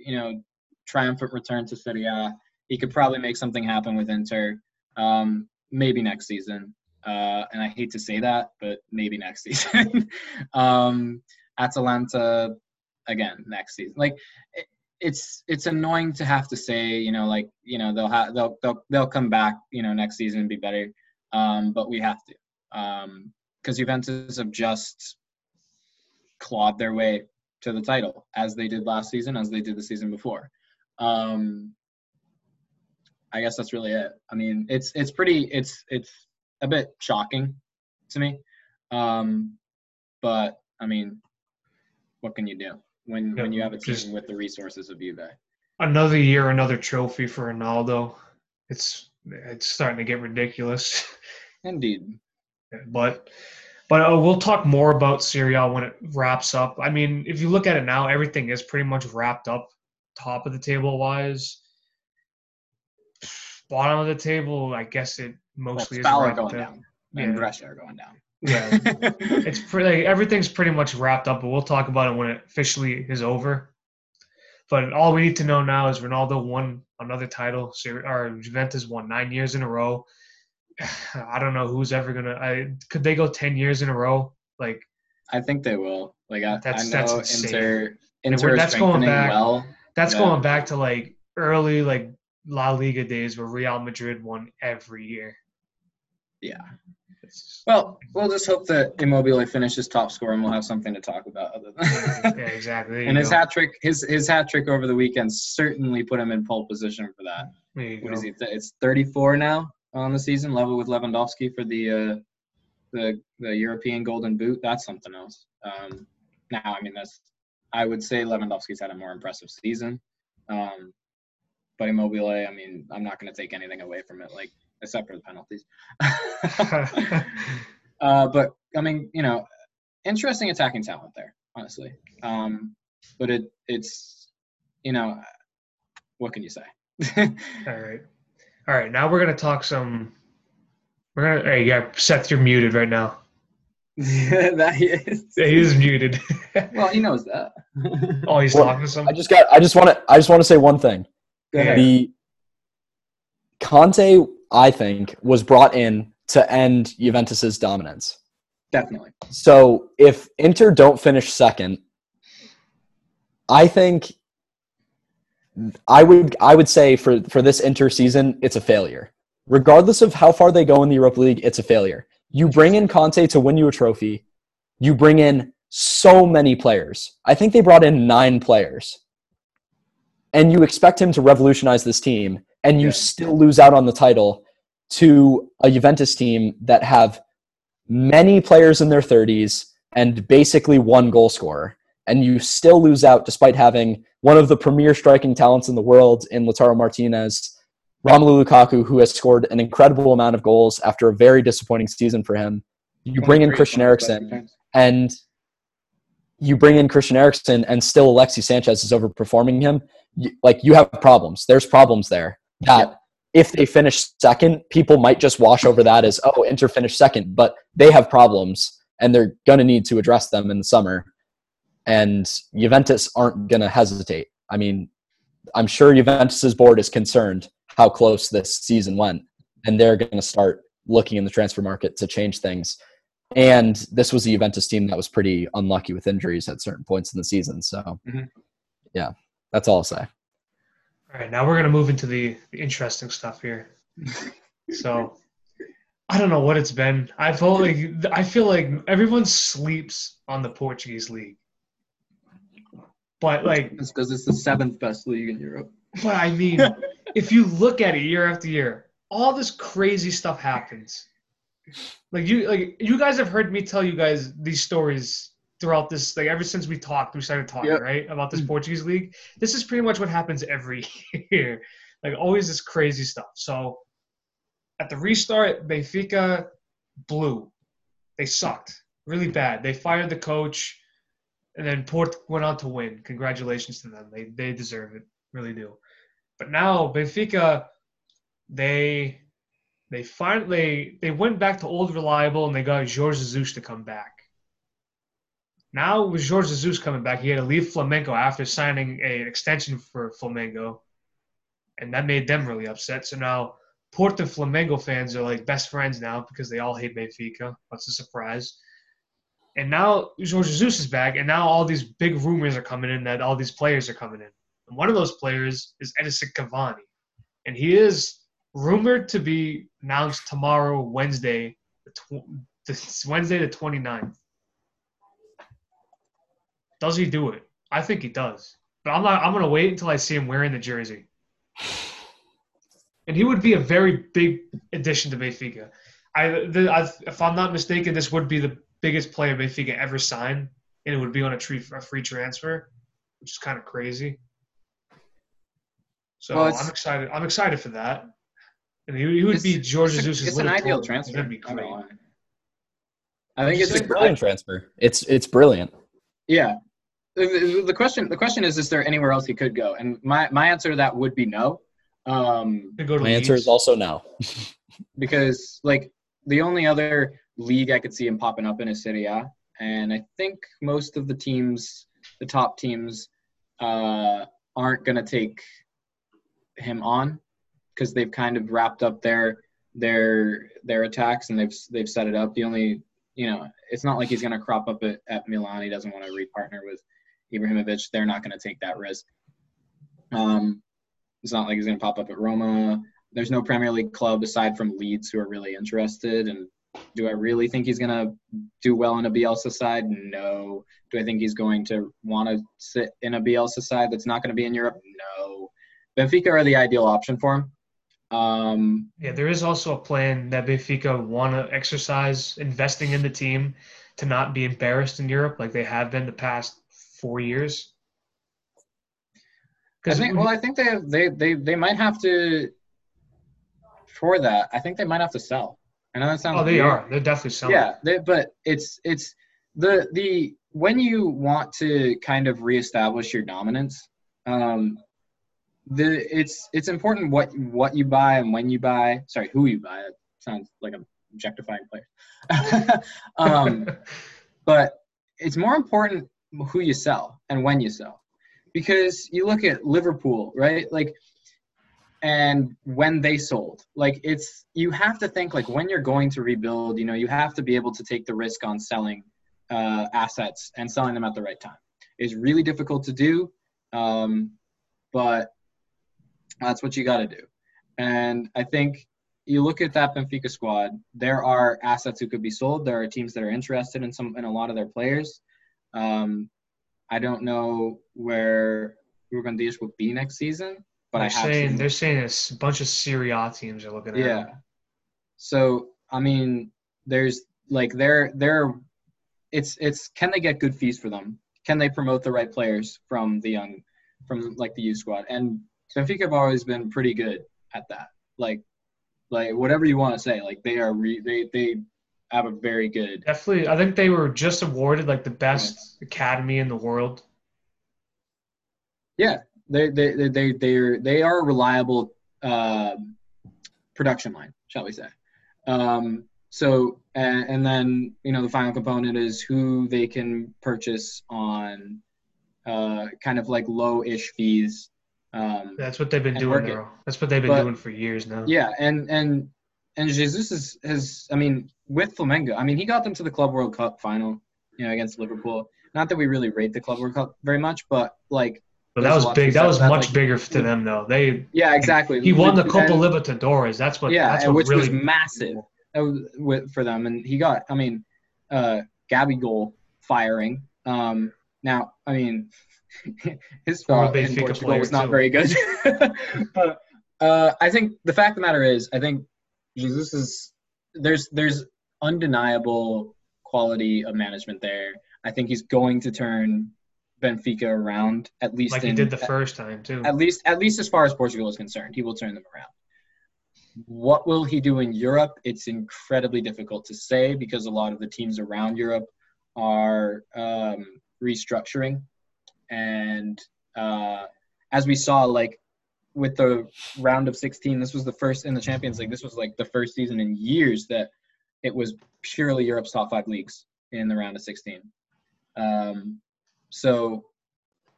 you know, triumphant return to Serie A. He could probably make something happen with Inter, um, maybe next season. Uh, and I hate to say that, but maybe next season. um, Atalanta, again, next season. Like, it, it's it's annoying to have to say, you know, like you know they'll have they'll they'll they'll come back, you know, next season and be better. Um, but we have to, um, because Juventus have just clawed their way to the title as they did last season, as they did the season before. Um, I guess that's really it. I mean, it's it's pretty it's it's a bit shocking to me, um, but I mean, what can you do when Yeah, when you have a team with the resources of Juve? Another year, another trophy for Ronaldo. It's it's starting to get ridiculous. Indeed. but but uh, we'll talk more about Serie A when it wraps up. I mean, if you look at it now, everything is pretty much wrapped up, top of the table wise. bottom of the table, I guess it mostly Spal is going down, and Yeah. Brescia are going down. Yeah. It's pretty. Everything's pretty much wrapped up, but we'll talk about it when it officially is over. But all we need to know now is Ronaldo won another title. Or Juventus won nine years in a row. I don't know who's ever gonna. I could they go ten years in a row? Like I think they will. Like I, That's- I that's know insane. Inter Inter that's going back- well. that's Yeah. going back to like early like La Liga days where Real Madrid won every year. Yeah. Well, we'll just hope that Immobile finishes top scorer and we'll have something to talk about other yeah, than exactly. And his go. hat trick, his his hat trick over the weekend certainly put him in pole position for that. What is he? It's 34 now on the season, level with Lewandowski for the uh, the the European Golden Boot. That's something else. Um, now, I mean, that's I would say Lewandowski's had a more impressive season. Um, but Immobile, I mean, I'm not going to take anything away from it, like except for the penalties. uh, but I mean, you know, interesting attacking talent there, honestly. Um, but it it's you know, what can you say? All right. All right. Now we're gonna talk some. We're gonna. Hey, yeah, Seth, you're muted right now. that he is. He is muted. Well, he knows that. oh, he's Well, talking to I someone. just got. I just want to. I just want to say one thing. Go ahead. The Conte, I think, was brought in to end Juventus's dominance. Definitely. So if Inter don't finish second, I think I would I would say for for this Inter season, it's a failure. Regardless of how far they go in the Europa League, it's a failure. You bring in Conte to win you a trophy. You bring in so many players. I think they brought in nine players. And you expect him to revolutionize this team, and you Yeah. still lose out on the title to a Juventus team that have many players in their 30s and basically one goal scorer. And you still lose out despite having one of the premier striking talents in the world in Lautaro Martinez, Romelu Lukaku, who has scored an incredible amount of goals after a very disappointing season for him. You bring in Christian Eriksen, and you bring in Christian Eriksen, and still Alexis Sanchez is overperforming him. Like you have problems. There's problems there. That if they finish second, people might just wash over that as oh, Inter finished second, but they have problems, and they're going to need to address them in the summer. And Juventus aren't going to hesitate. I mean, I'm sure Juventus's board is concerned how close this season went, and they're going to start looking in the transfer market to change things. And this was a Juventus team that was pretty unlucky with injuries at certain points in the season. So, Mhm. yeah, that's all I'll say. All right. Now we're gonna move into the, the interesting stuff here. So, I don't know what it's been. I feel like I feel like everyone sleeps on the Portuguese league, but like It's because it's the seventh best league in Europe. But I mean, if you look at it year after year, all this crazy stuff happens. Like you, like you guys have heard me tell you guys these stories throughout this. Like ever since we talked, we started talking Yep. right about this mm. Portuguese league. This is pretty much what happens every year. Like always, this crazy stuff. So at the restart, Benfica blew. They sucked really bad. They fired the coach, and then Port went on to win. Congratulations to them. They they deserve it, really do. But now Benfica, they they finally they went back to old reliable and they got Jorge Jesus to come back. Now with Jorge Jesus coming back, he had to leave Flamengo after signing an extension for Flamengo, and that made them really upset. So now Porto Flamengo fans are like best friends now because they all hate Benfica. What's a surprise? And now Jorge Jesus is back, and now all these big rumors are coming in that all these players are coming in. And one of those players is Edinson Cavani, and he is rumored to be announced tomorrow, Wednesday, the tw- Wednesday the 29th. Does he do it? I think he does, but I'm not. I'm gonna wait until I see him wearing the jersey. And he would be a very big addition to Benfica. I, the, I, if I'm not mistaken, this would be the biggest player Benfica ever signed, and it would be on a, tree, a free transfer, which is kind of crazy. So Well, I'm excited. I'm excited for that. And he, he would be George it's, a- Jesus' it's an little ideal transfer. That'd be I great. don't. I think It's it's a a Brilliant transfer. It's it's brilliant. Yeah. The, the- the question the question is is there anywhere else he could go? And my, my answer to that would be no. Um, To go to My answer is also no. because like the only other league I could see him popping up in is Serie A, and I think most of the teams, the top teams, uh, aren't gonna take him on because they've kind of wrapped up their their their attacks and they've they've set it up. The only you know, it's not like he's gonna crop up at, at Milan. He doesn't want to repartner with Ibrahimovic. They're not gonna take that risk. Um, it's not like he's gonna pop up at Roma there's no Premier League club aside from Leeds who are really interested. And do I really think he's going to do well in a Bielsa side? No. Do I think he's going to want to sit in a Bielsa side that's not going to be in Europe? No. Benfica are the ideal option for him. Um, Yeah, there is also a plan that Benfica want to exercise investing in the team to not be embarrassed in Europe like they have been the past four years. Because well, I think they, have, they they they might have to for that. I think they might have to sell. I know that sounds. oh, they weird. are. They're definitely selling. Yeah, they, but it's it's the the when you want to kind of reestablish your dominance, um, the it's it's important what what you buy and when you buy. Sorry, who you buy. It sounds like I'm objectifying players. um, but it's more important who you sell and when you sell, because you look at Liverpool, right? Like and when they sold. Like it's you have to think like when you're going to rebuild you know you have to be able to take the risk on selling uh, assets and selling them at the right time. It's really difficult to do um, but that's what you got to do. And i think you look at that benfica squad there are assets who could be sold. There are teams that are interested in some in a lot of their players um, i don't know where Ruben Dias will be next season but they're I have saying they're saying a bunch of Serie A teams are looking at. It. Yeah. him. So I mean, there's like they're they're it's it's can they get good fees for them? Can they promote the right players from the young from like the youth squad? And Benfica have always been pretty good at that. Like like whatever you want to say, like they are re, they they have a very good Definitely, I think they were just awarded like the best academy in the world. Yeah, they they they they they're, they are a reliable um production line, shall we say? Um, so and, and then you know the final component is who they can purchase on uh, kind of like low-ish fees. Um, That's what they've been doing work it. now. That's what they've been But- doing for years now. yeah, and and and Jesus is has I mean with Flamengo, I mean he got them to the Club World Cup final, you know, against Liverpool. Not that we really rate the Club World Cup very much, but like But that was a lot to big. That was much like- bigger to them though. They yeah, exactly. he won the And- Copa Libertadores. That's what. Yeah, that's what which really was massive that was with, for them, and he got. I mean, uh, Gabigol firing. Um, now, I mean, his spot in Portugal was not too. very good. but uh, I think the fact of the matter is, I think Jesus is there's there's undeniable quality of management there. I think he's going to turn Benfica around at least like in, he did the first time too. at least at least as far as Portugal is concerned, he will turn them around. What will he do in Europe? It's incredibly difficult to say because a lot of the teams around Europe are um, restructuring, and uh, as we saw, like with the round of 16, this was the first in the Champions League. This was like the first season in years that it was purely Europe's top five leagues in the round of 16. Um, so,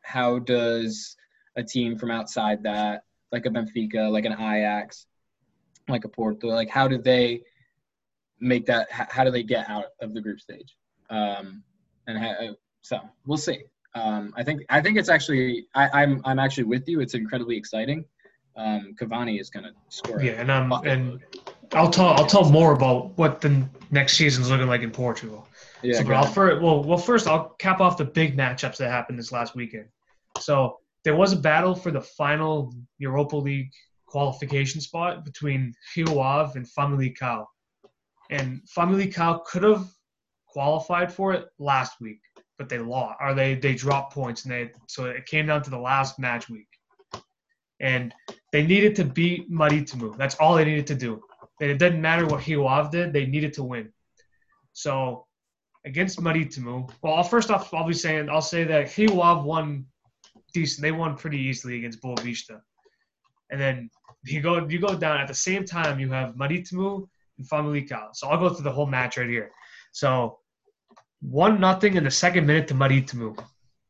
how does a team from outside that, like a Benfica, like an Ajax, like a Porto, like how do they make that? How do they get out of the group stage? Um, and ha- so we'll see. Um, I think I think it's actually I, I'm I'm actually with you. It's incredibly exciting. Um, Cavani is going to score. Yeah, and um, and. I'll tell I'll tell more about what the next season's looking like in Portugal. yeah, so, I'll first, well, well, first I'll cap off the big matchups that happened this last weekend. So there was a battle for the final Europa League qualification spot between Rio Ave and Famalicão, and Famalicão could have qualified for it last week, but they lost, or they they dropped points, and they so it came down to the last match week, and they needed to beat Marítimo. That's all they needed to do. And it didn't matter what Rio Ave did; they needed to win. So against Marítimo, well, I'll- first off, I'll be saying I'll say that Rio Ave won decent. They won pretty easily against Boavista. and then you go you go down at the same time. You have Marítimo and Famalicão. So I'll go through the whole match right here. So one nothing in the second minute to Marítimo.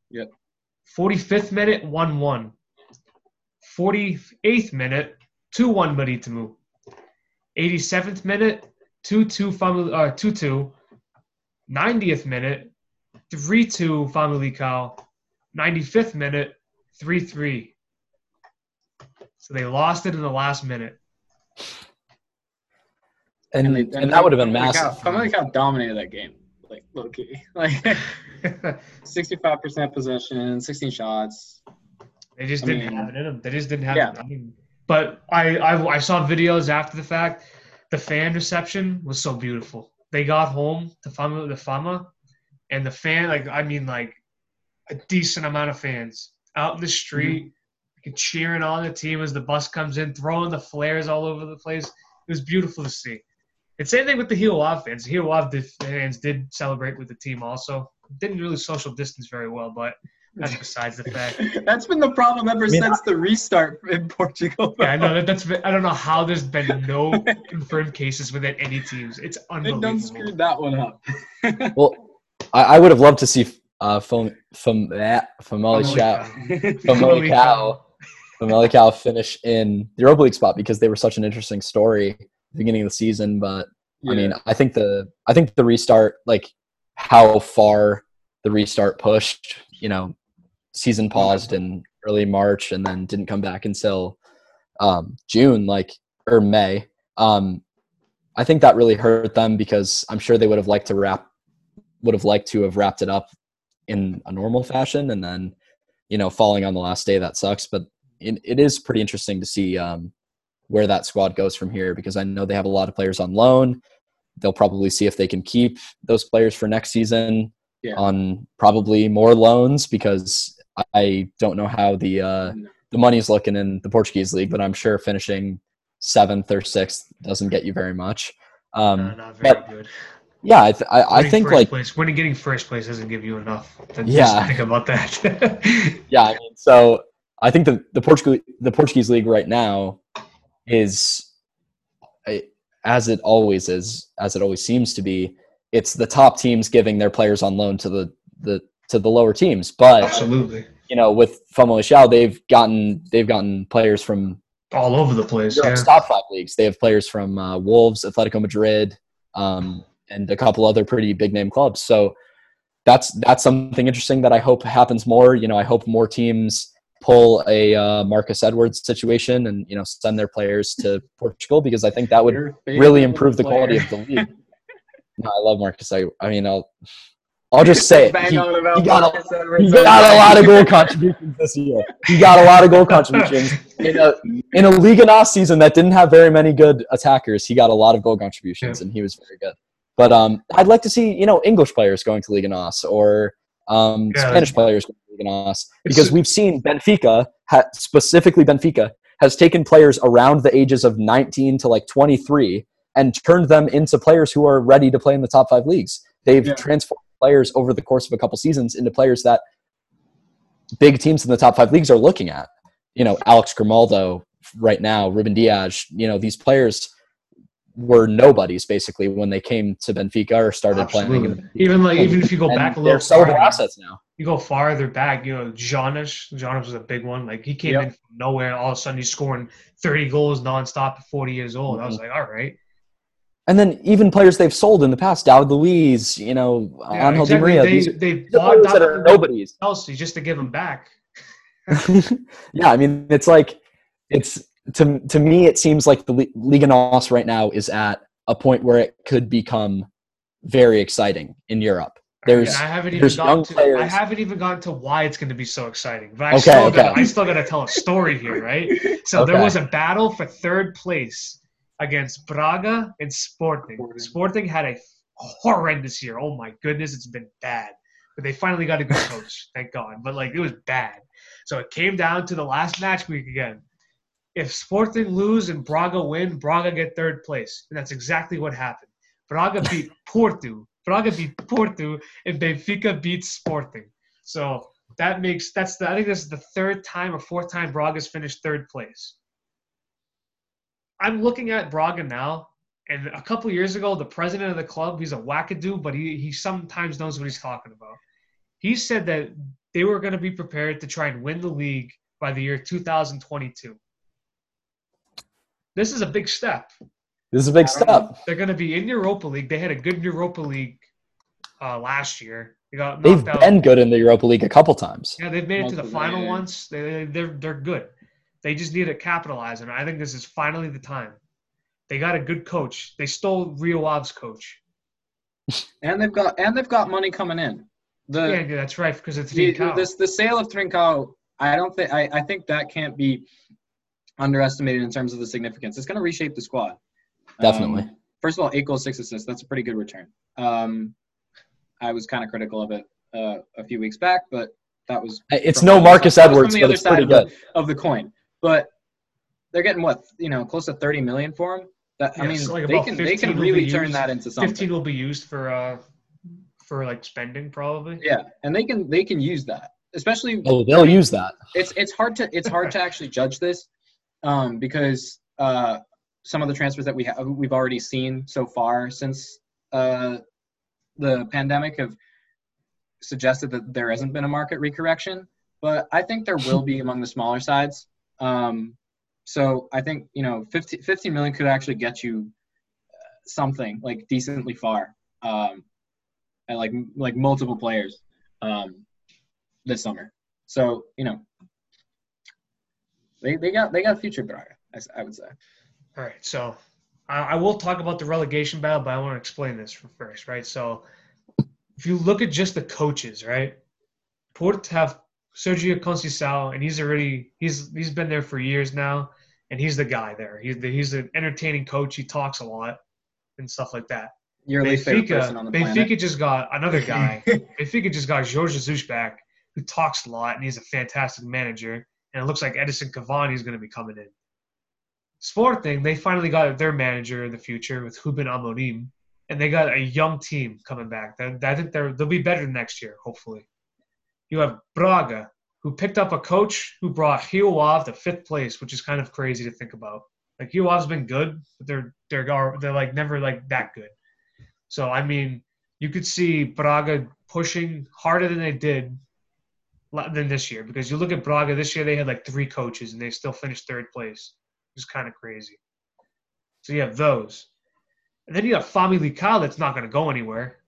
Yep. 45th minute, 1 1. 48th minute, 2 1 Marítimo. 87th minute, 2 2 Family, uh, 2 2. 90th minute, 3 2 Famalicão. 95th minute, 3 3. So they lost it in the last minute. And, they- and, that would have been Famalicão- massive. Famalicão dominated that game, like low key. Like 65% possession, 16 shots. They just I didn't mean- have it in them. They just didn't have Yeah. it. I mean, but I, I I saw videos after the fact. The fan reception was so beautiful. They got home to Fama, the Fama, and the fan like I mean like a decent amount of fans out in the street, mm-hmm. like, cheering on the team as the bus comes in, throwing the flares all over the place. It was beautiful to see. And same thing with the Hiwa fans. The Hiwa did- fans did celebrate with the team also. Didn't really social distance very well, but that's besides the fact. That's been the problem ever mean, since the restart in Portugal. Yeah, I know that, that's. I don't know how there's been no confirmed cases within any teams. It's unbelievable. They done unbelievable. screwed that one up. Well, I, I would have loved to see uh, from from that Famalicão Famalicão Famalicão finish in the Europa League spot because they were such an interesting story at the beginning of the season. But I mean, I think the I think the restart, like how far the restart pushed, you know, season paused in early March and then didn't come back until um, June, like or May. Um, I think that really hurt them because I'm sure they would have liked to wrap, would have liked to have wrapped it up in a normal fashion, and then, you know, falling on the last day that sucks. But it, it is pretty interesting to see um, where that squad goes from here because I know they have a lot of players on loan. They'll probably see if they can keep those players for next season Yeah. on probably more loans because I don't know how the uh, the money's looking in the Portuguese league, but I'm sure finishing seventh or sixth doesn't get you very much. Um, not very but- good. yeah, I, th- I, I think like place, winning getting first place doesn't give you enough. To Yeah. think about that. yeah, I mean, so I think the the Portuguese the Portuguese league right now is as it always is, as it always seems to be. It's the top teams giving their players on loan to the the to the lower teams, but Absolutely, you know, with Fomo Famalicão, they've gotten they've gotten players from all over the place. Yeah. Top five leagues. They have players from uh, Wolves, Atletico Madrid, um, and a couple other pretty big name clubs. So that's that's something interesting that I hope happens more. You know, I hope more teams pull a uh, Marcus Edwards situation and you know send their players to Portugal because I think that would really improve the quality of the league. no, I love Marcus. I I mean, I'll I'll just say it. He- he got a- he got a lot of goal contributions this year. He got a lot of goal contributions in a in a Liga NOS season that didn't have very many good attackers. He got a lot of goal contributions, and he was very good. But um, I'd like to see you know English players going to Liga NOS or um, Yeah. Spanish players Liga It's- because we've seen Benfica, ha- specifically Benfica, has taken players around the ages of 19 to like 23 and turned them into players who are ready to play in the top five leagues. They've Yeah. transformed players over the course of a couple seasons into players that big teams in the top five leagues are looking at. You know, Alex Grimaldo right now, Ruben Dias, you know, these players were nobodies basically when they came to Benfica or started playing. Even like even if you go and back a little, they're farther, assets now. you go farther back. You know, Jonas. Jonas was a big one. Like he came Yep. in from nowhere. All of a sudden, he's scoring thirty goals nonstop at forty years old. I was Mm-hmm. like, all right. And then even players they've sold in the past, David Luiz, you know, Yeah, Angel exactly. Di Maria. They, These they these bought that are nobodies. Chelsea just to give him back. yeah, I mean, it's like it's to to me, it seems like the Li- Liga NOS right now is at a point where it could become very exciting in Europe. There's And I haven't even gotten young to. I haven't even gotten to why it's going to be so exciting. But I Okay, still okay. Gotta, I still got to tell a story here, right? So there was a battle for third place against Braga and Sporting. Sporting. Sporting had a horrendous year. Oh my goodness, it's been bad. But they finally got a good coach, thank God. But like it was bad. So it came down to the last match week again. If Sporting lose and Braga win, Braga get third place, and that's exactly what happened. Braga beat Porto. Braga beat Porto, and Benfica beat Sporting. So that makes that's the I think this is the third time or fourth time Braga's finished third place. I'm looking at Braga now, and a couple years ago, the president of the club, he's a wackadoo, but he he sometimes knows what he's talking about. He said that they were going to be prepared to try and win the league by the year 2022. This is a big step. This is a big I step. They're going to be in Europa League. They had a good Europa League uh, last year. They got They've out. been good in the Europa League a couple times. Yeah, they've made it to the final yeah. once. They, they're they're good. They just need to capitalize, and I think this is finally the time. They got a good coach. They stole Rio Ave's coach. And they've got and they've got money coming in. The yeah, yeah, that's right because it's the, Trincao. this the sale of Trincao, I don't think I, I think that can't be underestimated in terms of the significance. It's going to reshape the squad. Definitely. Um, first of all, eight goals, six assists. That's a pretty good return. Um, I was kind of critical of it uh, a few weeks back, but that was It's no Marcus side- Edwards, from the but other it's side pretty of the- good. of the coin. But they're getting what you know, close to thirty million for him. That I mean, so like they can they can really turn used- that into something. Fifteen will be used for uh for like spending probably. Yeah, and they can they can use that, especially Oh, they'll use that. it's it's hard to it's hard to actually judge this um, because uh, some of the transfers that we have we've already seen so far since uh, the pandemic have suggested that there hasn't been a market recorrection, but I think there will be among the smaller sides. Um, so I think you know 15, 15 million could actually get you uh, something like decently far, um, and like like multiple players um, this summer. So you know they, they got they got future Braga, I would say. All right, so I, I will talk about the relegation battle, but I want to explain this first, right? So if you look at just the coaches, right? Port have Sergio Conceição, and he's already he's he's been there for years now, and he's the guy there. He's the, he's an entertaining coach. He talks a lot and stuff like that. Your least favorite person on Benfica, the Benfica planet. just got another guy. Benfica just got Jorge Jesus back, who talks a lot, and he's a fantastic manager. And it looks like Edinson Cavani is going to be coming in. Sporting, they finally got their manager in the future with Ruben Amorim, and they got a young team coming back. They- I think they're, they'll be better next year, hopefully. You have Braga, who picked up a coach who brought Rio Ave to fifth place, which is kind of crazy to think about. Like Rio Ave's been good, but they're they're they're like never like that good. So I mean, you could see Braga pushing harder than they did than this year because you look at Braga this year they had like three coaches and they still finished third place. It's kind of crazy. So you have those, and then you have Famalicão that's not going to go anywhere.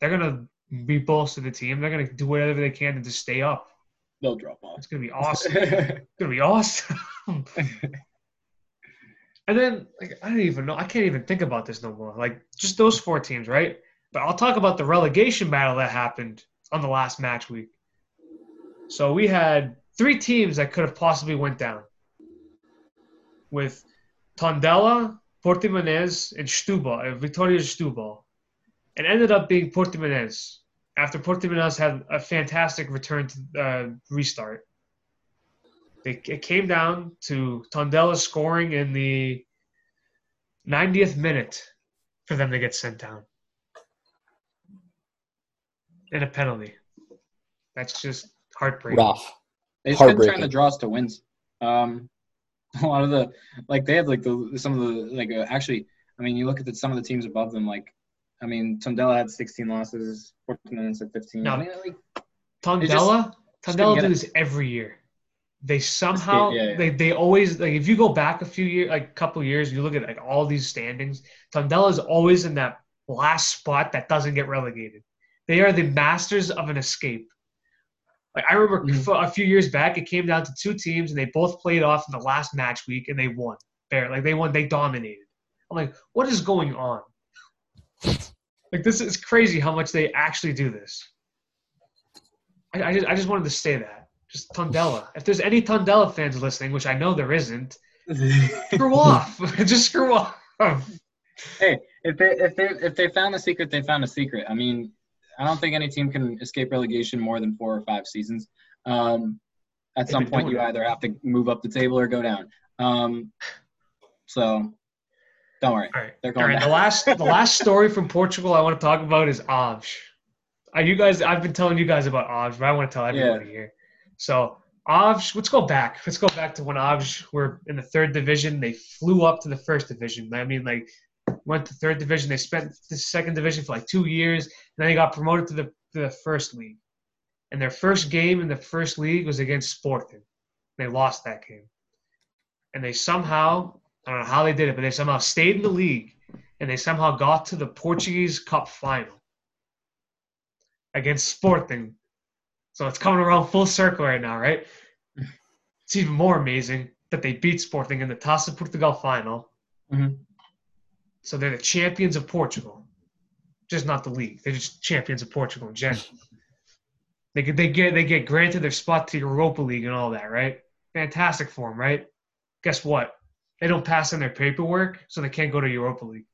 They're going to be bolster the team. They're going to do whatever they can to just stay up. They'll drop off. It's going to be awesome. It's gonna be awesome. and then like I don't even know. I can't even think about this no more. Like just those four teams, right? But I'll talk about the relegation battle that happened on the last match week. So we had three teams that could have possibly went down with Tondela, Portimonense, and Stuba, uh, Vitória Setúbal. It ended up being Portimonense after Portimonense had a fantastic return to uh, restart. It, it came down to Tondela scoring in the 90th minute for them to get sent down. And a penalty. That's just heartbreaking. Rough. They just couldn't turn Heartbreaking. the draws to wins. Um, a lot of the like they have like the some of the like uh, actually. I mean, you look at the, some of the teams above them. Like, I mean, Tondela had 16 losses. Portland had 15. No. I mean, like, Tondela, just Tondela didn't get do it. every year. They somehow yeah, yeah. they they always like if you go back a few years, like a couple years, you look at like all these standings. Tondela is always in that last spot that doesn't get relegated. They are the masters of an escape. Like I remember Mhm. f- a few years back, it came down to two teams, and they both played off in the last match week, and they won. Fair, like they won, they dominated. I'm like, what is going on? Like this is crazy how much they actually do this. I, I, just, I just wanted to say that. Just Tondela. If there's any Tondela fans listening, which I know there isn't, screw off. just screw off. hey, if they if they if they found the secret, they found a secret. I mean, I don't think any team can escape relegation more than four or five seasons. Um, at some point, you either have to move up the table or go down. Um, so don't worry, All right. they're going right. down. The last the last story from Portugal I want to talk about is Aves. Are you guys, I've been telling you guys about Aves, but I want to tell everybody here. So Avs, let's go back. Let's go back to when Avs were in the third division. They flew up to the first division. I mean, like, went to third division. They spent the second division for like two years, and then they got promoted to the, to the first league. And their first game in the first league was against Sporting. They lost that game. And they somehow, I don't know how they did it, but they somehow stayed in the league, and they somehow got to the Portuguese Cup final against Sporting. So it's coming around full circle right now, right? It's even more amazing that they beat Sporting in the Taça Portugal final. Mhm. So they're the champions of Portugal, just not the league. They're just champions of Portugal in general. they get they get they get granted their spot to Europa League and all that, right? Fantastic for them, right? Guess what? They don't pass in their paperwork, so they can't go to Europa League.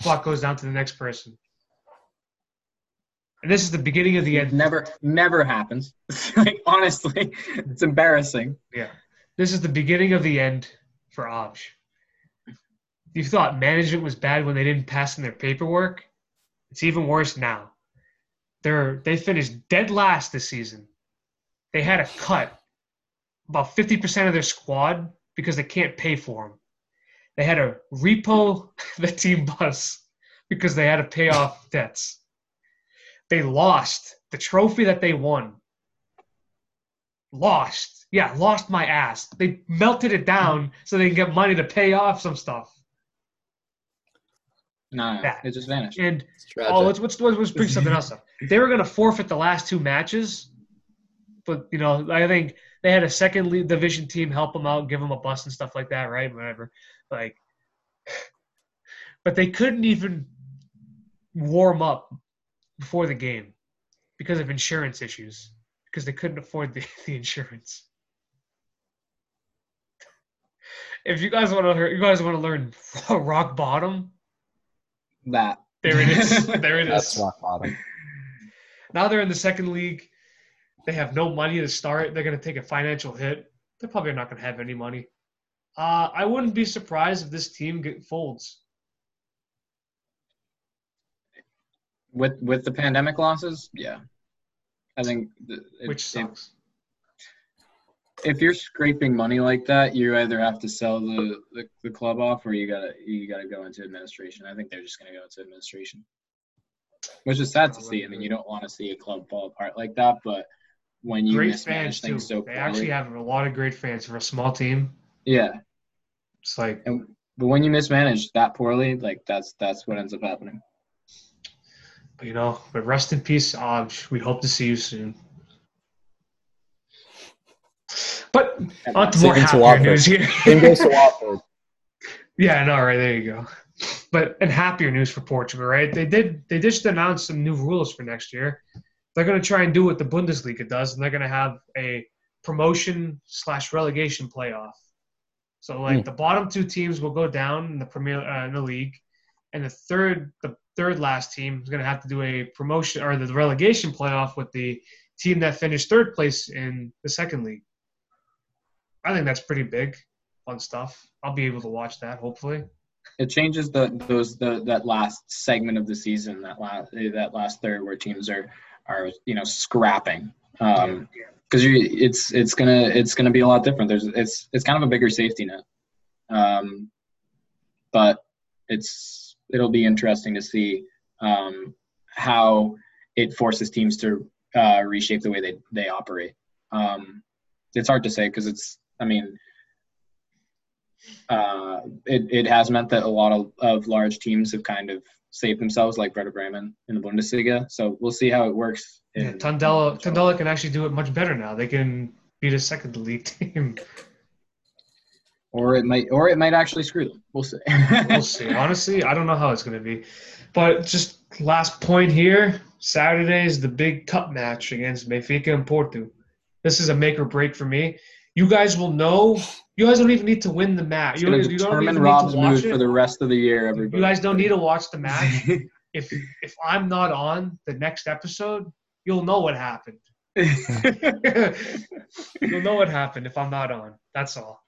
Spot goes down to the next person. And this is the beginning of the end. Never, never happens. like honestly, it's embarrassing. Yeah. This is the beginning of the end for Obj. You thought management was bad when they didn't pass in their paperwork. It's even worse now. They're they finished dead last this season. They had to cut about 50% of their squad because they can't pay for them. They had to repo the team bus because they had to pay off debts. They lost the trophy that they won. Lost. Yeah, lost my ass. They melted it down so they can get money to pay off some stuff. No, no, That. it just vanished. And It's tragic. oh, let's let's, let's bring something else up. They were going to forfeit the last two matches, but you know I think they had a second league division team help them out, give them a bus and stuff like that, right? Whatever. Like, but they couldn't even warm up before the game because of insurance issues because they couldn't afford the, the insurance. If you guys want to, you guys want to learn rock bottom. That. There it is. There it That's is. rock bottom. Now they're in the second league. They have no money to start. They're going to take a financial hit. They're probably not going to have any money. Uh, I wouldn't be surprised if this team get folds. with with the pandemic losses, yeah. I think th- it- which if, sucks. If you're scraping money like that, you either have to sell the, the, the club off or you gotta you gotta go into administration. I think they're just gonna go into administration. Which is sad to see. I mean, you don't want to see a club fall apart like that, but when you Great mismanage fans too. things so poorly. they actually have a lot of great fans for a small team. yeah. It's like And but when you mismanage that poorly, like that's that's what ends up happening. But, you know, but rest in peace, Obj. We hope to see you soon. But on to more happier news here. Goes to Watford. yeah, know, right? There you go. But and happier news for Portugal, right? They did they just announced some new rules for next year. They're going to try and do what the Bundesliga does, and they're going to have a promotion slash relegation playoff. So like Hmm. the bottom two teams will go down in the premier uh, in the league, and the third the third last team is going to have to do a promotion or the relegation playoff with the team that finished third place in the second league. I think that's pretty big, fun stuff. I'll be able to watch that hopefully. It changes the those the that last segment of the season, that last that last third where teams are are you know scrapping. Um, yeah because you it's it's gonna it's gonna be a lot different. There's it's it's kind of a bigger safety net, um, but it's it'll be interesting to see um, how it forces teams to uh, reshape the way they they operate. Um, it's hard to say because it's I mean uh, it it has meant that a lot of, of large teams have kind of saved themselves, like Werder Bremen in the Bundesliga. So we'll see how it works. Yeah, in- Tondela Tondela can actually do it much better now. They can beat a second league team. or it might or it might actually screw them. We'll see. we'll see. Honestly, I don't know how it's going to be. But just last point here Saturday is the big cup match against Benfica and Porto. This is a make or break for me. You guys will know. You guys don't even need to win the match. It's You, you don't even Rob's need to watch it. for the rest of the year. Everybody. You guys don't need to watch the match. if if I'm not on the next episode, you'll know what happened. you'll know what happened if I'm not on. That's all.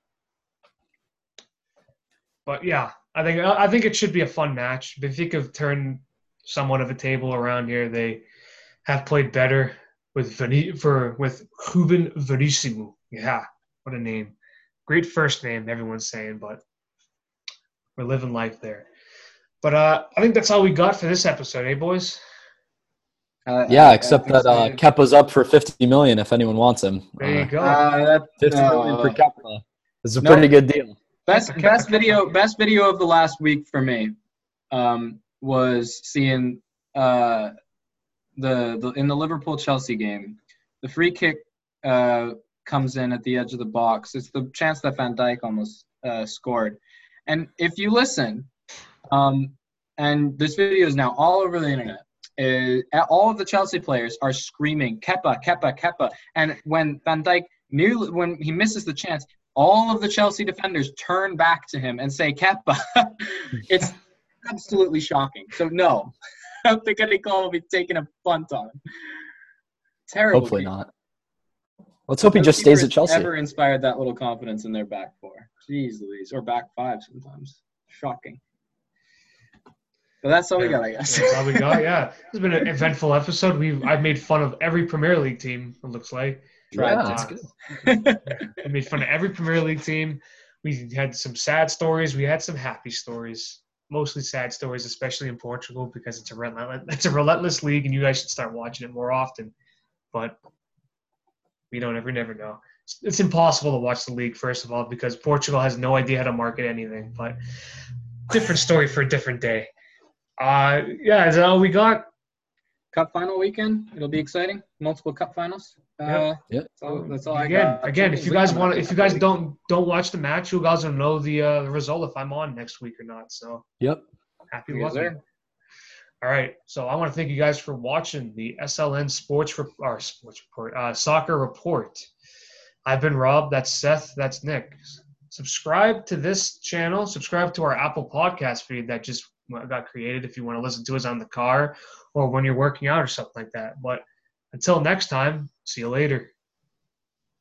But yeah, I think I think it should be a fun match. Benfica have turned somewhat of a table around here. They have played better with Veni- for with Ruben Verissimo. Yeah, what a name! Great first name, everyone's saying, but we're living life there. But uh, I think that's all we got for this episode, eh, boys? Uh, Yeah, I- I except think that uh, so. Kepa's up for 50 million if anyone wants him. There you Uh, go. Uh, that, 50 million uh, for Kepa. It's a no. pretty good deal. Best Kepa, best Kepa, video Kepa. best video of the last week for me um, was seeing uh, the, the in the Liverpool Chelsea game. The free kick uh, comes in at the edge of the box. It's the chance that Van Dijk almost uh, scored. And if you listen, um, and this video is now all over the internet. Uh, all of the Chelsea players are screaming Kepa, Kepa, Kepa, and when Van Dijk nearly when he misses the chance, all of the Chelsea defenders turn back to him and say Kepa. it's absolutely shocking. So no, I don't think any call will be taking a punt on him. Terrible. Hopefully not. Let's hope he just stays at Chelsea. Ever inspired that little confidence in their back four? Jeez Louise, or back five sometimes. Shocking. But that's all we got, I guess. That's all we got. Yeah, it's been an eventful episode. We've I've made fun of every Premier League team. It looks like Tried Yeah, to. that's good. we made fun of every Premier League team. We had some sad stories. We had some happy stories. Mostly sad stories, especially in Portugal, because it's a relentless it's a relentless league, and you guys should start watching it more often. But we don't ever never know. It's, it's impossible to watch the league first of all because Portugal has no idea how to market anything. But different story for a different day. Uh, yeah, is that all we got? Cup final weekend. It'll be exciting. Multiple cup finals. Uh, Yep. That's all, that's all I again, got. again, if you guys want, coming if you guys don't don't watch the match, you guys will know the uh, the result if I'm on next week or not. So Yep. happy Yes, lucky. sir. All right, so I want to thank you guys for watching the SLN Sports Rep- or Sports Report, uh, Soccer Report. I've been Rob. That's Seth. That's Nick. Subscribe to this channel. Subscribe to our Apple Podcast feed that just got created. If you want to listen to us on the car or when you're working out or something like that. But until next time, see you later.